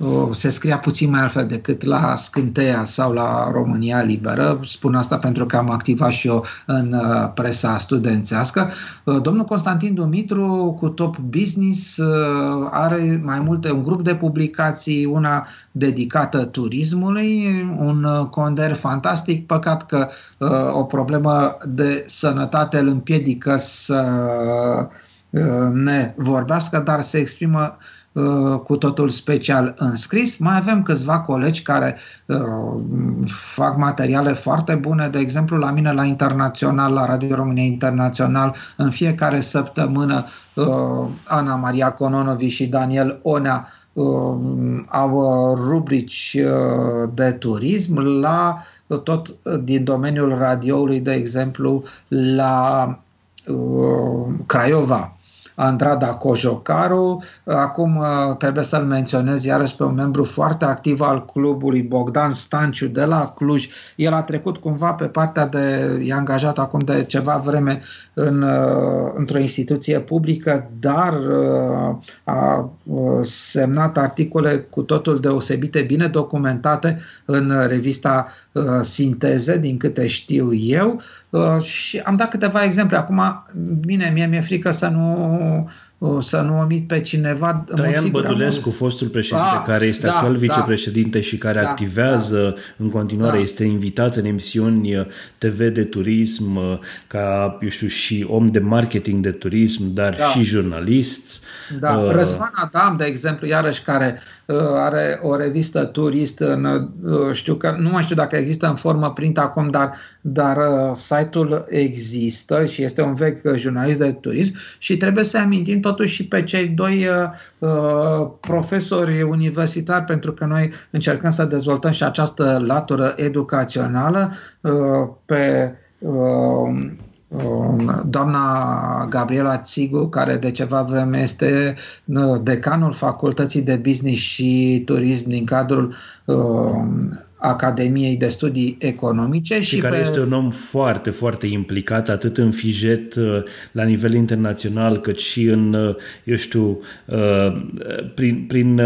Uh, se scria puțin mai altfel decât la Scânteia sau la România Liberă. Spun asta pentru că am activat și eu în uh, presa studențească. Uh, domnul Constantin Dumitru cu Top Business uh, are mai multe, un grup de publicații, una dedicată turismului, un conder fantastic, păcat că o problemă de sănătate îl împiedică să ne vorbească, dar se exprimă Uh, cu totul special înscris. Mai avem câțiva colegi care uh, fac materiale foarte bune, de exemplu la mine la Internațional, la Radio România Internațional, în fiecare săptămână uh, Ana Maria Cononovi și Daniel Onea au rubrici de turism la tot din domeniul radioului, de exemplu, la Craiova Andrada Cojocaru. Acum uh, trebuie să-l menționez iarăși pe un membru foarte activ al clubului, Bogdan Stanciu de la Cluj. El a trecut cumva pe partea de, e angajat acum de ceva vreme în, uh, într-o instituție publică, dar uh, a semnat articole cu totul deosebite, bine documentate în revista Sinteze, din câte știu eu. Uh, și am dat câteva exemple. Acum, bine, mie mi-e frică să nu să nu omit pe cineva.
Traian Bădulescu, am... fostul președinte, ah, care este da, actual da. vicepreședinte da, și care da, activează da, în continuare, da. este invitat în emisiuni uh, TV de turism, uh, ca, eu știu, și om de marketing de turism, dar da. și jurnalist.
Da. Uh, Răzvan Adam, de exemplu, iarăși care uh, are o revistă turist, în, uh, știu că, nu mai știu dacă există în formă print acum, dar, dar uh, site-ul există și este un vechi uh, jurnalist de turism și trebuie să amintim totuși și pe cei doi uh, uh, profesori universitari, pentru că noi încercăm să dezvoltăm și această latură educațională uh, pe uh, doamna Gabriela Țigu, care de ceva vreme este decanul Facultății de Business și Turism din cadrul Academiei de Studii Economice.
Și, și care pe... este un om foarte, foarte implicat atât în FIJET la nivel internațional, cât și în, eu știu, prin, prin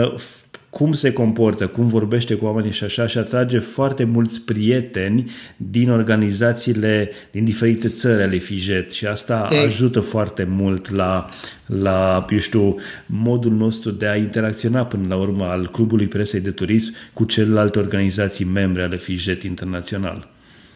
cum se comportă, cum vorbește cu oamenii și așa și atrage foarte mulți prieteni din organizațiile din diferite țări ale FIJET și asta Ei. ajută foarte mult la, la, eu știu, modul nostru de a interacționa până la urmă al Clubului Presei de Turism cu celelalte organizații membre ale FIJET internațional.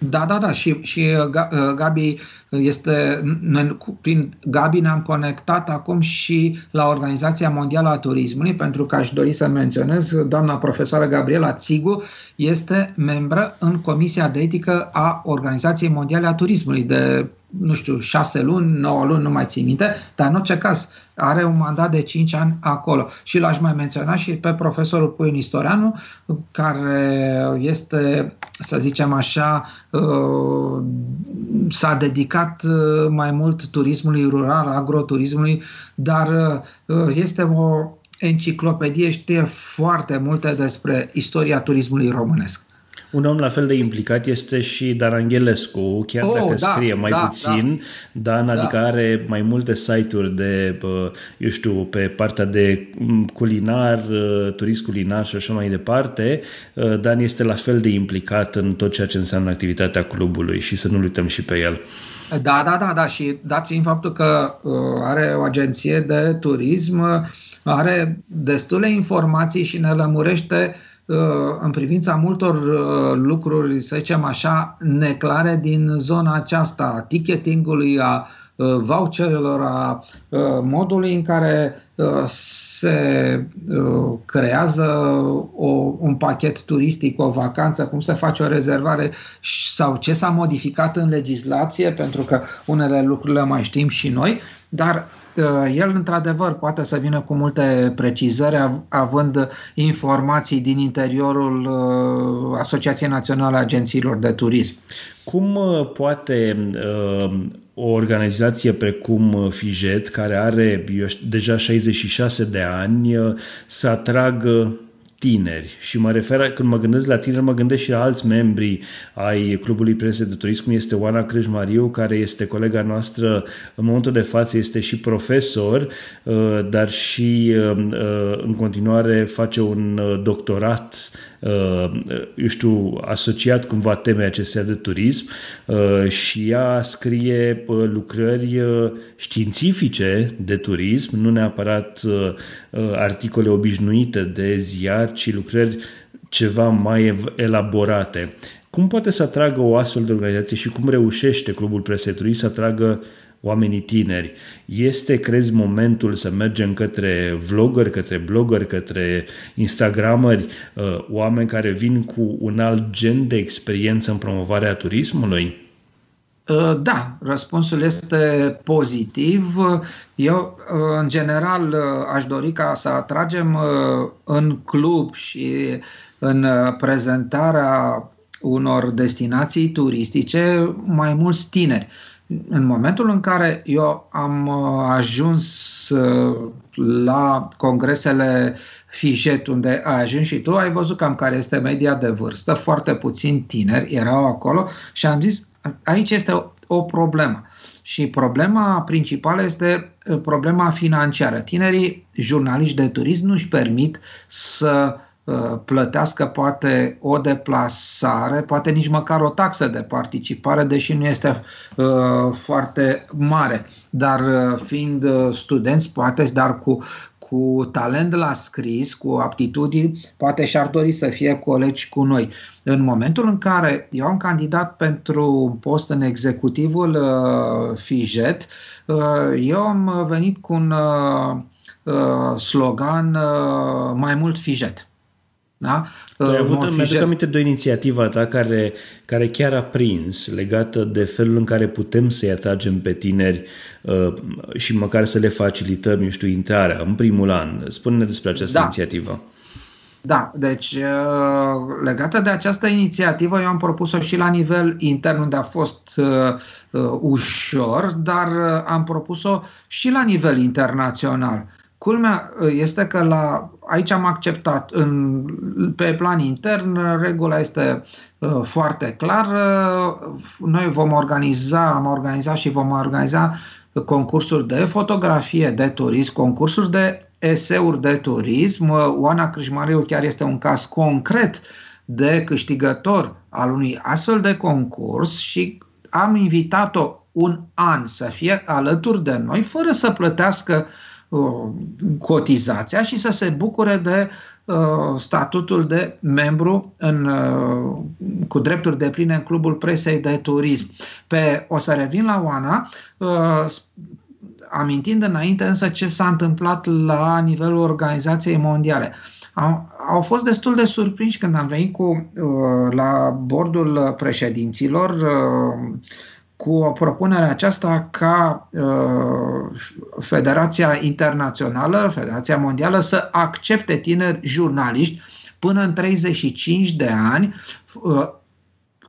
Da, da, da. Și, și uh, uh, Gabi este. Noi, prin Gabi ne-am conectat acum și la Organizația Mondială a Turismului, pentru că aș dori să menționez, doamna profesoară Gabriela Țigu este membră în Comisia de Etică a Organizației Mondiale a Turismului de nu știu, șase luni, nouă luni, nu mai țin minte, dar în orice caz are un mandat de cinci ani acolo. Și l-aș mai menționa și pe profesorul Puin Istorianu, care este, să zicem așa, uh, s-a dedicat uh, mai mult turismului rural, agroturismului, dar uh, este o enciclopedie, știe foarte multe despre istoria turismului românesc.
Un om la fel de implicat este și Dan Angelescu, chiar oh, dacă da, scrie mai da, puțin, da, Dan adică da. are mai multe site-uri de, eu știu, pe partea de culinar, turism culinar și așa mai departe. Dan este la fel de implicat în tot ceea ce înseamnă activitatea clubului și să nu uităm și pe el.
Da, da, da, da. Și dat fiind faptul că uh, are o agenție de turism, are destule informații și ne lămurește uh, Uh, în privința multor uh, lucruri, să zicem așa, neclare din zona aceasta, a ticketingului, a uh, voucherelor, a modului în care se creează o, un pachet turistic, o vacanță, cum se face o rezervare sau ce s-a modificat în legislație, pentru că unele lucruri le mai știm și noi, dar Uh, el într-adevăr poate să vină cu multe precizări, având informații din interiorul uh, Asociației Naționale a Agențiilor de Turism.
Cum uh, poate o organizație precum FIJET, care are eu, deja 66 de ani, să atragă tineri. Și mă refer, când mă gândesc la tineri, mă gândesc și la alți membri ai Clubului Prese de Turism, cum este Oana Crâșmariu, care este colega noastră, în momentul de față este și profesor, uh, dar și uh, uh, în continuare face un doctorat eu știu, asociat cumva temei acestea de turism și ea scrie lucrări științifice de turism, nu neapărat articole obișnuite de ziar, ci lucrări ceva mai elaborate. Cum poate să atragă o astfel de organizație și cum reușește Clubul Presetului să atragă oamenii tineri? Este, crezi, momentul să mergem către vloggeri, către blogger, către instagrameri, uh, oameni care vin cu un alt gen de experiență în promovarea turismului?
Uh, da, răspunsul este pozitiv. Eu, uh, în general, uh, aș dori ca să atragem în club și în prezentarea unor destinații turistice mai mulți tineri. În momentul în care eu am ajuns la congresele Fijet, unde ai ajuns și tu, ai văzut cam care este media de vârstă, foarte puțin tineri erau acolo și am zis, aici este o, o problemă. Și problema principală este uh, problema financiară. Tinerii jurnaliști de turism nu își permit să uh, plătească poate o deplasare, poate nici măcar o taxă de participare, deși nu este uh, foarte mare. Dar uh, fiind uh, studenți, poate, dar cu cu talent la scris, cu aptitudini, poate și-ar dori să fie colegi cu noi. În momentul în care eu am candidat pentru un post în executivul uh, FIJET, uh, eu am venit cu un uh, uh slogan uh, mai mult FIJET.
Da? Tu ai avut, mi-aduc aminte de o inițiativă ta care, care chiar a prins legată de felul în care putem să-i atragem pe tineri uh, și măcar să le facilităm, eu știu, intrarea în primul an. Spune-ne despre această da. inițiativă.
Da, deci uh, legată de această inițiativă, eu am propus-o și la nivel intern, unde a fost uh, uh, ușor, dar uh, am propus-o și la nivel internațional. Culmea uh, este că la, aici am acceptat, în, pe plan intern, regula este uh, foarte clar. Uh, noi vom organiza, am organizat și vom organiza concursuri de fotografie, de turism, concursuri de eseuri de turism. Oana Crâșmariu chiar este un caz concret de câștigător al unui astfel de concurs și am invitat-o un an să fie alături de noi fără să plătească uh, cotizația și să se bucure de uh, statutul de membru în, uh, cu drepturi de pline în Clubul Presei de Turism. Pe, o să revin la Oana, uh, amintind înainte însă ce s-a întâmplat la nivelul Organizației Mondiale. Au, au fost destul de surprinși când am venit cu, uh, la bordul președinților uh, cu o propunere aceasta ca uh, Federația Internațională, Federația Mondială să accepte tineri jurnaliști până în 35 de ani, uh,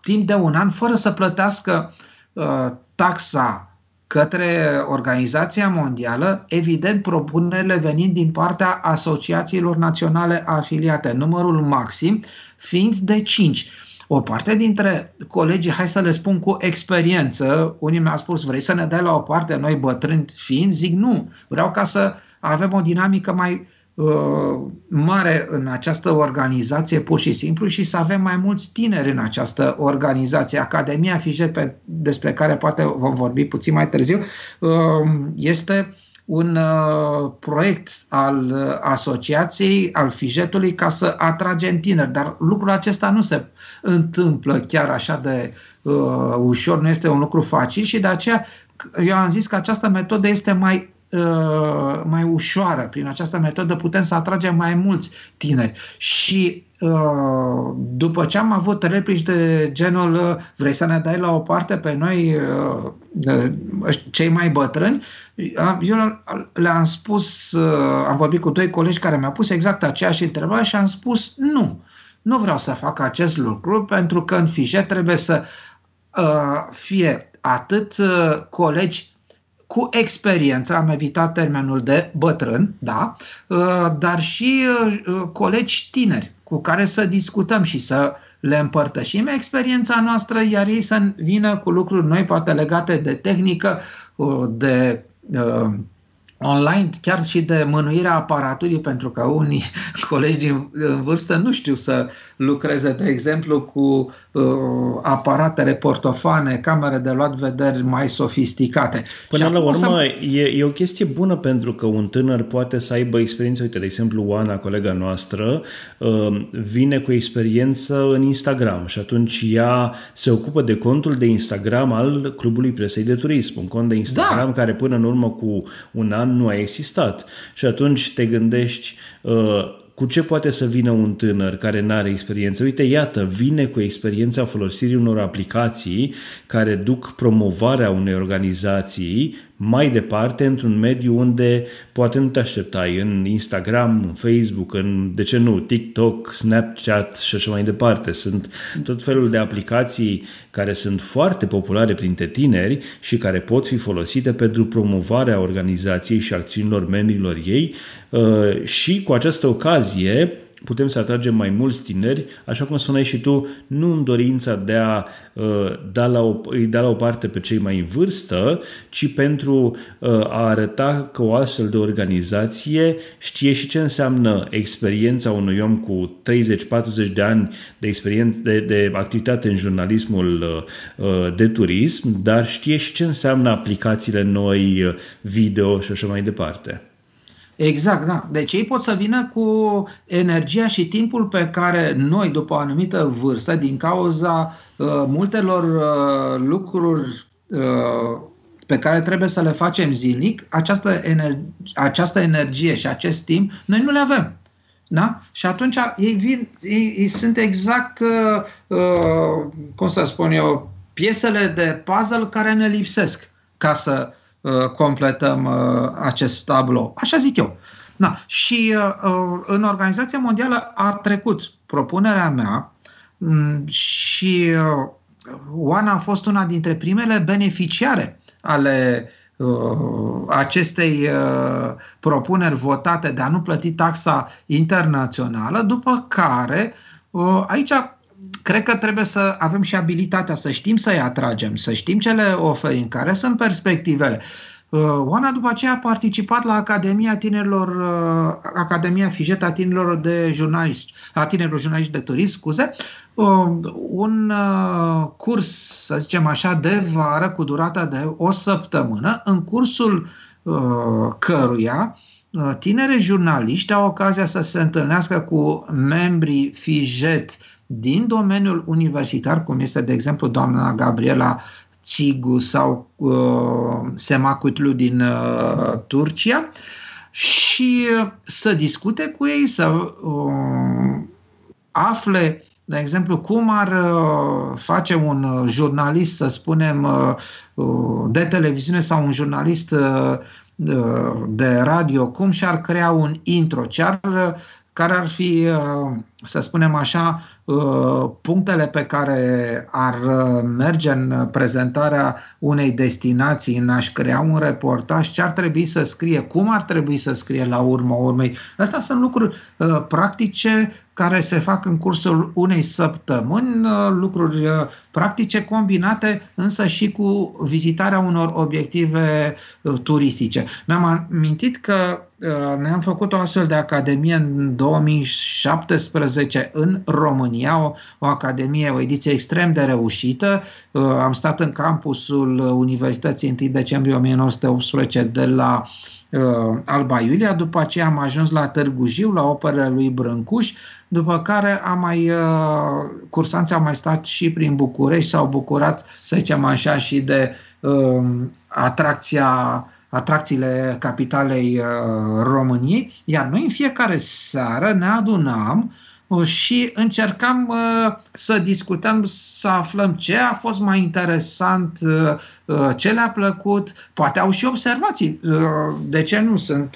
timp de un an, fără să plătească uh, taxa către Organizația Mondială, evident propunerile venind din partea asociațiilor naționale afiliate, numărul maxim fiind de 5. O parte dintre colegii, hai să le spun cu experiență, unii mi-au spus, vrei să ne dai la o parte noi bătrâni fiind? Zic nu, vreau ca să avem o dinamică mai Uh, mare în această organizație pur și simplu și să avem mai mulți tineri în această organizație. Academia Fijet, pe, despre care poate vom vorbi puțin mai târziu, uh, este un uh, proiect al asociației, al Fijetului, ca să atragem tineri. Dar lucrul acesta nu se întâmplă chiar așa de uh, ușor, nu este un lucru facil și de aceea eu am zis că această metodă este mai Uh, mai ușoară. Prin această metodă putem să atragem mai mulți tineri. Și uh, după ce am avut replici de genul uh, vrei să ne dai la o parte pe noi cei mai bătrâni, eu le-am spus, am vorbit cu doi colegi care mi-au pus exact aceeași întrebare și am spus nu. Nu vreau să fac acest lucru pentru că în fișe trebuie să fie atât colegi cu experiență, am evitat termenul de bătrân, da, uh, dar și uh, colegi tineri cu care să discutăm și să le împărtășim experiența noastră, iar ei să vină cu lucruri noi, poate legate de tehnică, uh, de online, chiar și de mânuirea aparaturii, pentru că unii [LAUGHS] colegi în vârstă nu știu să lucreze, de exemplu, cu uh, aparatele portofane, camere de luat vederi mai sofisticate.
Până la urmă, să... e, e o chestie bună pentru că un tânăr poate să aibă experiență. Uite, de exemplu, Oana, colega noastră, uh, vine cu experiență în Instagram și atunci ea se ocupă de contul de Instagram al Clubului Presei de Turism, un cont de Instagram da. care până în urmă cu un an nu a existat. Și atunci te gândești uh, cu ce poate să vină un tânăr care nu are experiență? Uite, iată, vine cu experiența folosirii unor aplicații care duc promovarea unei organizații mai departe într-un mediu unde poate nu te așteptai, în Instagram, în Facebook, în, de ce nu, TikTok, Snapchat și așa mai departe. Sunt tot felul de aplicații care sunt foarte populare printre tineri și care pot fi folosite pentru promovarea organizației și acțiunilor membrilor ei uh, și cu această ocazie putem să atragem mai mulți tineri, așa cum spuneai și tu, nu în dorința de a uh, da la o, îi da la o parte pe cei mai în vârstă, ci pentru uh, a arăta că o astfel de organizație știe și ce înseamnă experiența unui om cu 30-40 de ani de, experiență, de, de activitate în jurnalismul uh, uh, de turism, dar știe și ce înseamnă aplicațiile noi, uh, video și așa mai departe.
Exact, da. Deci ei pot să vină cu energia și timpul pe care noi, după o anumită vârstă, din cauza uh, multelor uh, lucruri uh, pe care trebuie să le facem zilnic, această, ener- această energie și acest timp, noi nu le avem. Da? Și atunci ei, vin, ei, ei sunt exact, uh, uh, cum să spun eu, piesele de puzzle care ne lipsesc ca să Uh, completăm uh, acest tablou. Așa zic eu. Da. Și uh, în Organizația Mondială a trecut propunerea mea um, și uh, Oana a fost una dintre primele beneficiare ale uh, acestei uh, propuneri votate de a nu plăti taxa internațională, după care uh, aici cred că trebuie să avem și abilitatea să știm să-i atragem, să știm ce le oferim, care sunt perspectivele. Uh, Oana după aceea a participat la Academia Tinerilor, uh, Academia Fijet a Tinerilor de Jurnaliști, a Tinerilor Jurnaliști de Turism, scuze, uh, un curs, să zicem așa, de vară cu durata de o săptămână, în cursul căruia tineri jurnaliști au ocazia să se întâlnească cu membrii Fijet din domeniul universitar, cum este, de exemplu, doamna Gabriela Țigu sau uh, Semakutlu din uh, Turcia și uh, să discute cu ei, să uh, afle, de exemplu, cum ar uh, face un uh, jurnalist, să spunem, uh, uh, de televiziune sau un jurnalist uh, de radio, cum și-ar crea un intro, ce ar care ar fi, uh, să spunem așa, uh, punctele pe care ar uh, merge în prezentarea unei destinații, în a-și crea un reportaj, ce ar trebui să scrie, cum ar trebui să scrie la urmă urmei. Astea sunt lucruri practice care se fac în cursul unei săptămâni, lucruri practice combinate însă și cu vizitarea unor obiective turistice. Mi-am amintit că ne-am făcut o astfel de academie în 2017 în România, o, o academie, o ediție extrem de reușită. Am stat în campusul Universității 1 decembrie 1918 de la Alba Iulia, după aceea am ajuns la Târgu Jiu, la operele lui Brâncuș, după care am mai, cursanții au mai stat și prin București, s-au bucurat, să zicem așa, și de uh, atracția atracțiile capitalei uh, României, iar noi în fiecare seară ne adunam uh, și încercam uh, să discutăm, să aflăm ce a fost mai interesant, ce le-a plăcut, poate au și observații. De ce nu sunt?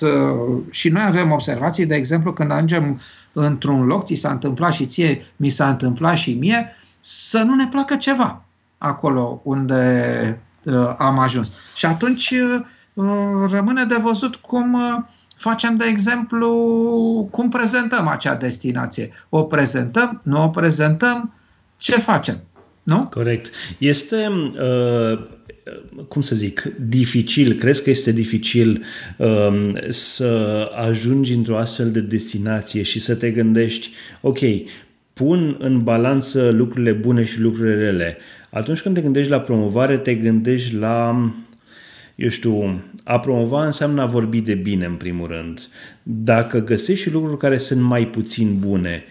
Și noi avem observații, de exemplu, când ajungem într-un loc, ți s-a întâmplat și ție, mi s-a întâmplat și mie, să nu ne placă ceva acolo unde am ajuns. Și atunci Uh, rămâne de văzut cum uh, facem, de exemplu, cum prezentăm acea destinație. O prezentăm, nu o prezentăm, ce facem? Nu?
Corect. Este, uh, cum să zic, dificil, crezi că este dificil uh, să ajungi într-o astfel de destinație și să te gândești, ok, pun în balanță lucrurile bune și lucrurile rele. Atunci când te gândești la promovare, te gândești la eu știu, a promova înseamnă a vorbi de bine, în primul rând. Dacă găsești și lucruri care sunt mai puțin bune,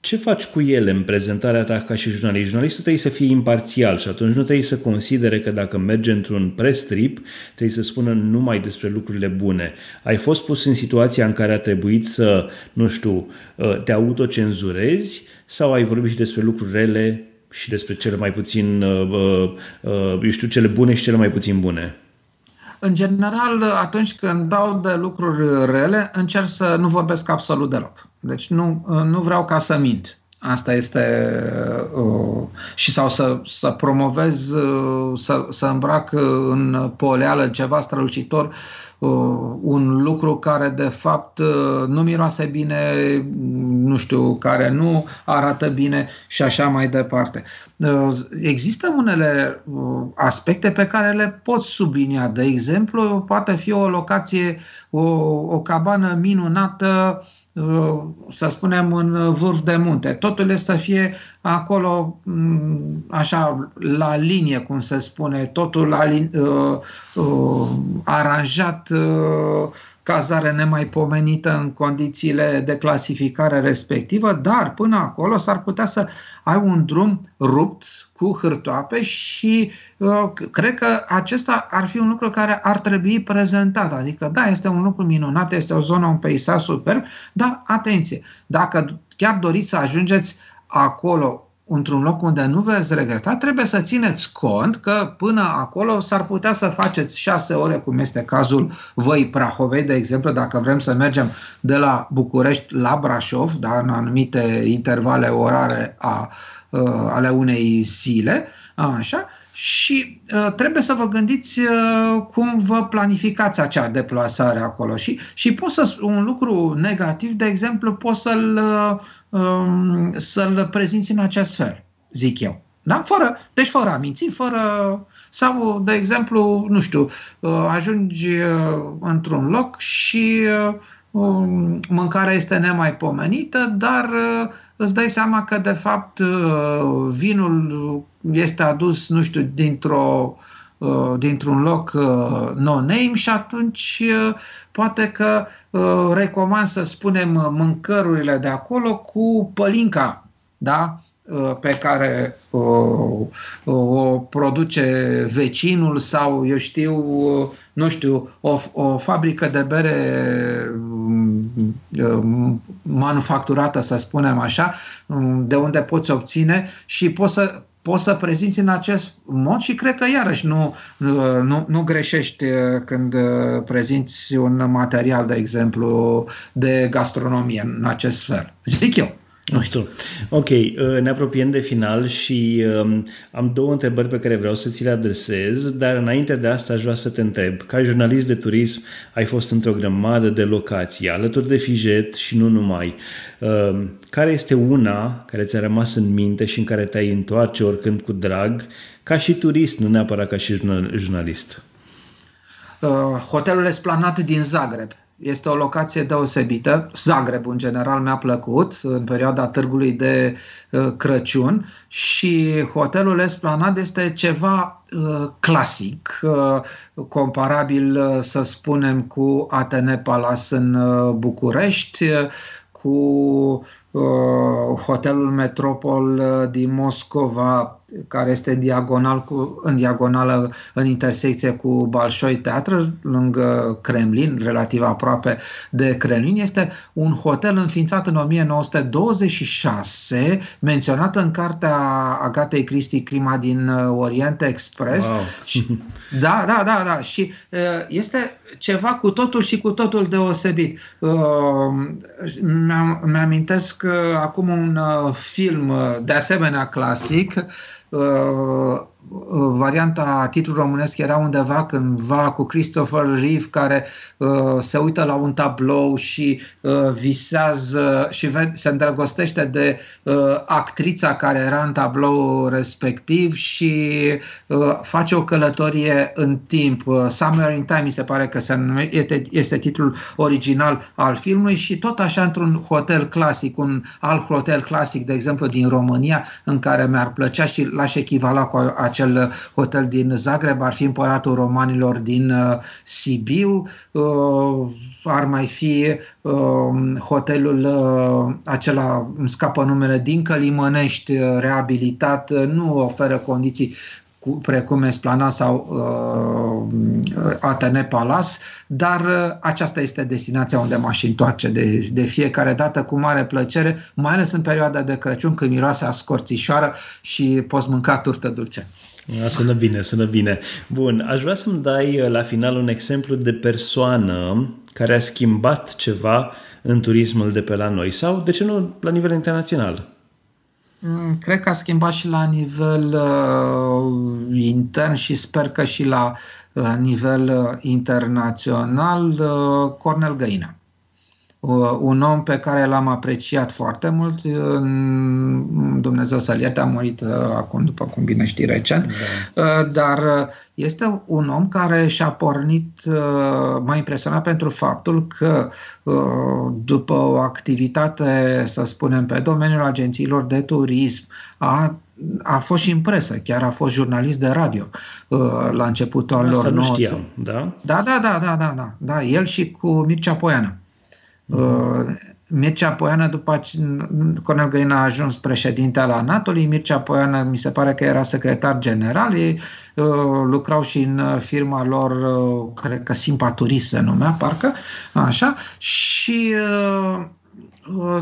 ce faci cu ele în prezentarea ta ca și jurnalist? Jurnalistul trebuie să fie imparțial și atunci nu trebuie să considere că dacă merge într-un press trip, trebuie să spună numai despre lucrurile bune. Ai fost pus în situația în care a trebuit să, nu știu, uh, te autocenzurezi sau ai vorbit și despre lucruri rele și despre cele mai puțin, uh, uh, eu știu, cele bune și cele mai puțin bune?
În general, atunci când dau de lucruri rele, încerc să nu vorbesc absolut deloc. Deci nu, nu vreau ca să mint. Asta este uh, și sau să, să promovez, uh, să, să îmbrac în poleală ceva strălucitor uh, un lucru care de fapt uh, nu miroase bine, nu știu, care nu arată bine și așa mai departe. Uh, există unele uh, aspecte pe care le pot sublinia. De exemplu, poate fi o locație, o, o cabană minunată uh, Uh, să spunem, în vârf de munte. Totul este să fie acolo, mm, așa, la linie, cum se spune, totul alin, uh, uh, aranjat, uh, cazare nemaipomenită în condițiile de clasificare respectivă, dar până acolo s-ar putea să ai un drum rupt cu hârtoape și uh, cred că acesta ar fi un lucru care ar trebui prezentat. Adică, da, este un lucru minunat, este o zonă, un peisaj superb, dar atenție, dacă chiar doriți să ajungeți acolo într-un loc unde nu veți regreta, trebuie să țineți cont că până acolo s-ar putea să faceți șase ore, cum este cazul Văi Prahovei, de exemplu, dacă vrem să mergem de la București la Brașov, da, în anumite intervale orare a, uh, ale unei zile, așa, și uh, trebuie să vă gândiți uh, cum vă planificați acea deplasare acolo. Și, și pot să un lucru negativ, de exemplu, pot să-l, uh, um, să-l prezinți în acest fel, zic eu. Da? Fără, deci fără a minți, fără... Sau, de exemplu, nu știu, uh, ajungi uh, într-un loc și uh, um, mâncarea este nemaipomenită, dar uh, îți dai seama că, de fapt, uh, vinul este adus, nu știu, dintr-o uh, dintr-un loc uh, no-name și atunci poate că recomand să spunem mâncărurile de acolo cu pălinca, da? pe care o produce vecinul sau, eu știu, nu știu, o, o fabrică de bere mm, manufacturată, să spunem așa, mm, de unde poți obține și poți să poți să prezinți în acest mod și cred că iarăși nu, nu, nu greșești când prezinți un material, de exemplu, de gastronomie în acest fel. Zic eu.
Nu știu. Ok, uh, ne apropiem de final și um, am două întrebări pe care vreau să ți le adresez, dar înainte de asta aș vrea să te întreb. Ca jurnalist de turism ai fost într-o grămadă de locații, alături de Fijet și nu numai. Um, care este una care ți-a rămas în minte și în care te-ai întoarce oricând cu drag, ca și turist, nu neapărat ca și jurnalist?
Uh, hotelul Esplanat din Zagreb este o locație deosebită. Zagreb, în general, mi-a plăcut în perioada târgului de uh, Crăciun și hotelul Esplanade este ceva uh, clasic, uh, comparabil, să spunem, cu Atene Palace în București, cu hotelul Metropol din Moscova, care este diagonal cu, în diagonală în intersecție cu Balșoi Teatră, lângă Kremlin, relativ aproape de Kremlin. Este un hotel înființat în 1926, menționat în cartea Agatei Christie, Crima din Orient Express. Wow. Și, da, da, da, da. Și este ceva cu totul și cu totul deosebit. Mi-amintesc acum un film de asemenea clasic ああ。Varianta titlul românesc era undeva cândva cu Christopher Reeve care uh, se uită la un tablou și uh, visează și se îndrăgostește de uh, actrița care era în tablou respectiv și uh, face o călătorie în timp. Uh, Summer in Time mi se pare că se nume, este, este titlul original al filmului și tot așa într-un hotel clasic, un alt hotel clasic, de exemplu din România, în care mi-ar plăcea și l-aș echivala cu acel hotel din Zagreb, ar fi Împăratul Romanilor din uh, Sibiu, uh, ar mai fi uh, hotelul acela, îmi scapă numele, din Călimănești, reabilitat, nu oferă condiții cu, precum Esplana sau uh, Atene Palace, dar uh, aceasta este destinația unde m-aș întoarce de, de fiecare dată cu mare plăcere, mai ales în perioada de Crăciun când miroase a scorțișoară și poți mânca turtă dulce.
Da, sună bine, sună bine. Bun, aș vrea să-mi dai uh, la final un exemplu de persoană care a schimbat ceva în turismul de pe la noi sau, de ce nu, la nivel internațional?
Mm, cred că a schimbat și la nivel uh, intern și sper că și la uh, nivel uh, internațional uh, Cornel Găina. Uh, un om pe care l-am apreciat foarte mult. Dumnezeu să-l ierte, a murit uh, acum, după cum bine știi, recent. Da. Uh, dar este un om care și-a pornit, m-a impresionat pentru faptul că după o activitate, să spunem, pe domeniul agențiilor de turism, a a fost și în presă, chiar a fost jurnalist de radio la începutul anilor 90.
Da?
Da, da, da, da, da, da, da, el și cu Mircea Poiană. Uh, Mircea Poiană, după ce Cornel Găina a ajuns președinte al Anatolii, Mircea Poiană mi se pare că era secretar general, ei uh, lucrau și în firma lor, uh, cred că Simpaturist se numea, parcă, așa, și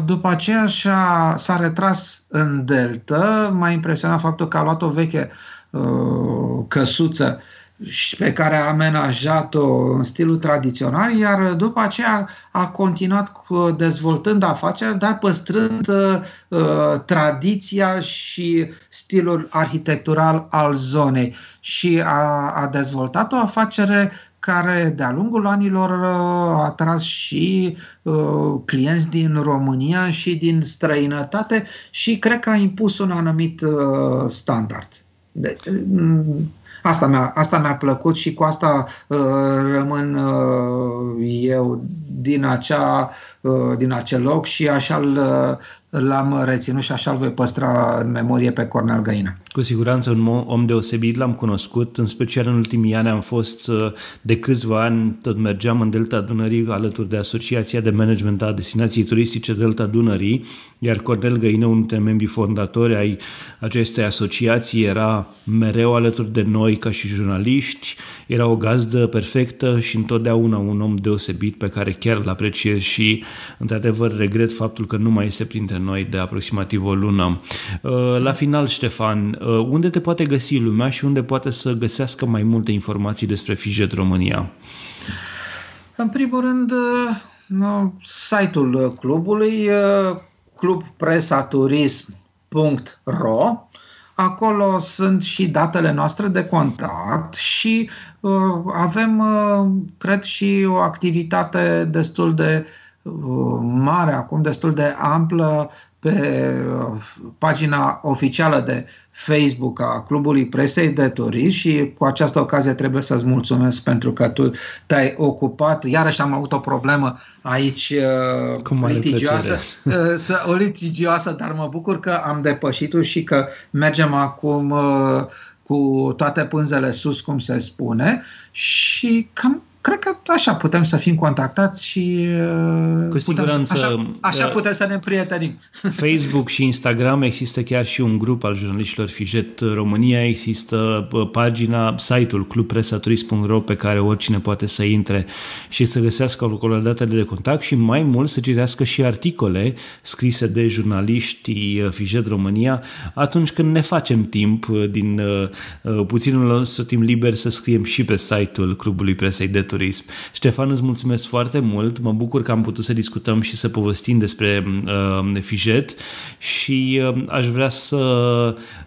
După aceea și-a, s-a retras în Delta. M-a impresionat faptul că a luat o veche uh, căsuță și pe care a amenajat-o în stilul tradițional, iar după aceea a continuat cu, dezvoltând afacerea, dar păstrând uh, tradiția și stilul arhitectural al zonei. Și a, a dezvoltat o afacere care de-a lungul anilor uh, a atras și uh, clienți din România și din străinătate și cred că a impus un anumit uh, standard. De, mm, Asta mi-a, asta mi-a plăcut și cu asta uh, rămân uh, eu din, acea, uh, din acel loc și așa uh, l-am reținut și așa îl voi păstra în memorie pe Cornel Găina.
Cu siguranță un om deosebit l-am cunoscut, în special în ultimii ani am fost uh, de câțiva ani, tot mergeam în Delta Dunării alături de Asociația de Management a Destinației Turistice Delta Dunării, iar Cornel Găină, unul dintre membrii fondatori ai acestei asociații, era mereu alături de noi ca și jurnaliști, era o gazdă perfectă și întotdeauna un om deosebit pe care chiar îl apreciez și, într-adevăr, regret faptul că nu mai este printre noi de aproximativ o lună. Uh, la final, Ștefan, uh, unde te poate găsi lumea și unde poate să găsească mai multe informații despre Fijet România?
În primul rând, uh, site-ul clubului, clubpresaturism.ro Acolo sunt și datele noastre de contact și uh, avem, uh, cred, și o activitate destul de uh, mare, acum destul de amplă pe uh, pagina oficială de Facebook a Clubului Presei de Turism și cu această ocazie trebuie să-ți mulțumesc pentru că tu te-ai ocupat. Iarăși am avut o problemă aici uh, Cum litigioasă, uh, să, o litigioasă, dar mă bucur că am depășit-o și că mergem acum cu toate pânzele sus, cum se spune, și cam cred că așa putem să fim contactați și
uh, cu siguranță,
putem, așa, așa uh, putem să ne împrietenim. [LAUGHS]
Facebook și Instagram există chiar și un grup al jurnaliștilor Fijet România, există uh, pagina, site-ul clubpresaturism.ro pe care oricine poate să intre și să găsească acolo datele de contact și mai mult să citească și articole scrise de jurnaliștii Fijet România atunci când ne facem timp din puținul nostru timp liber să scriem și pe site-ul Clubului Presei de turism. Ștefan, îți mulțumesc foarte mult, mă bucur că am putut să discutăm și să povestim despre uh, Fijet și uh, aș vrea să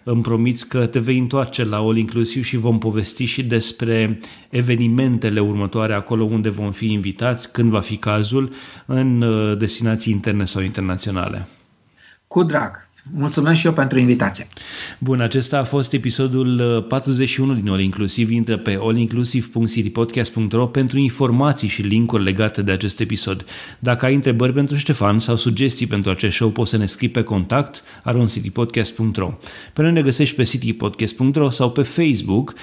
îmi promiți că te vei întoarce la All Inclusiv și vom povesti și despre evenimentele următoare acolo unde vom fi invitați, când va fi cazul, în uh, destinații interne sau internaționale.
Cu drag! Mulțumesc și eu pentru invitație.
Bun, acesta a fost episodul 41 uh, din All Inclusiv. Intră pe allinclusive.citypodcast.ro pentru informații și linkuri legate de acest episod. Dacă ai întrebări pentru Ștefan sau sugestii pentru acest show, poți să ne scrii pe contact aroncitypodcast.ro. Pe noi ne găsești pe citypodcast.ro sau pe Facebook.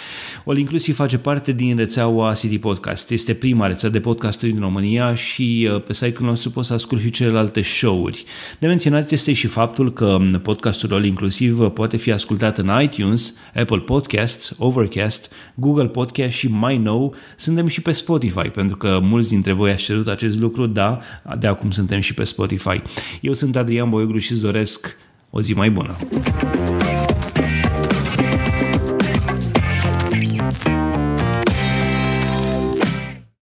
All Inclusive face parte din rețeaua City Podcast. Este prima rețea de podcasturi din România și uh, pe site-ul nostru poți să asculti și celelalte show-uri. De menționat este și faptul că podcastul All Inclusiv poate fi ascultat în iTunes, Apple Podcasts, Overcast, Google Podcast și mai nou suntem și pe Spotify, pentru că mulți dintre voi ați cerut acest lucru, da, de acum suntem și pe Spotify. Eu sunt Adrian Boioglu și îți doresc o zi mai bună.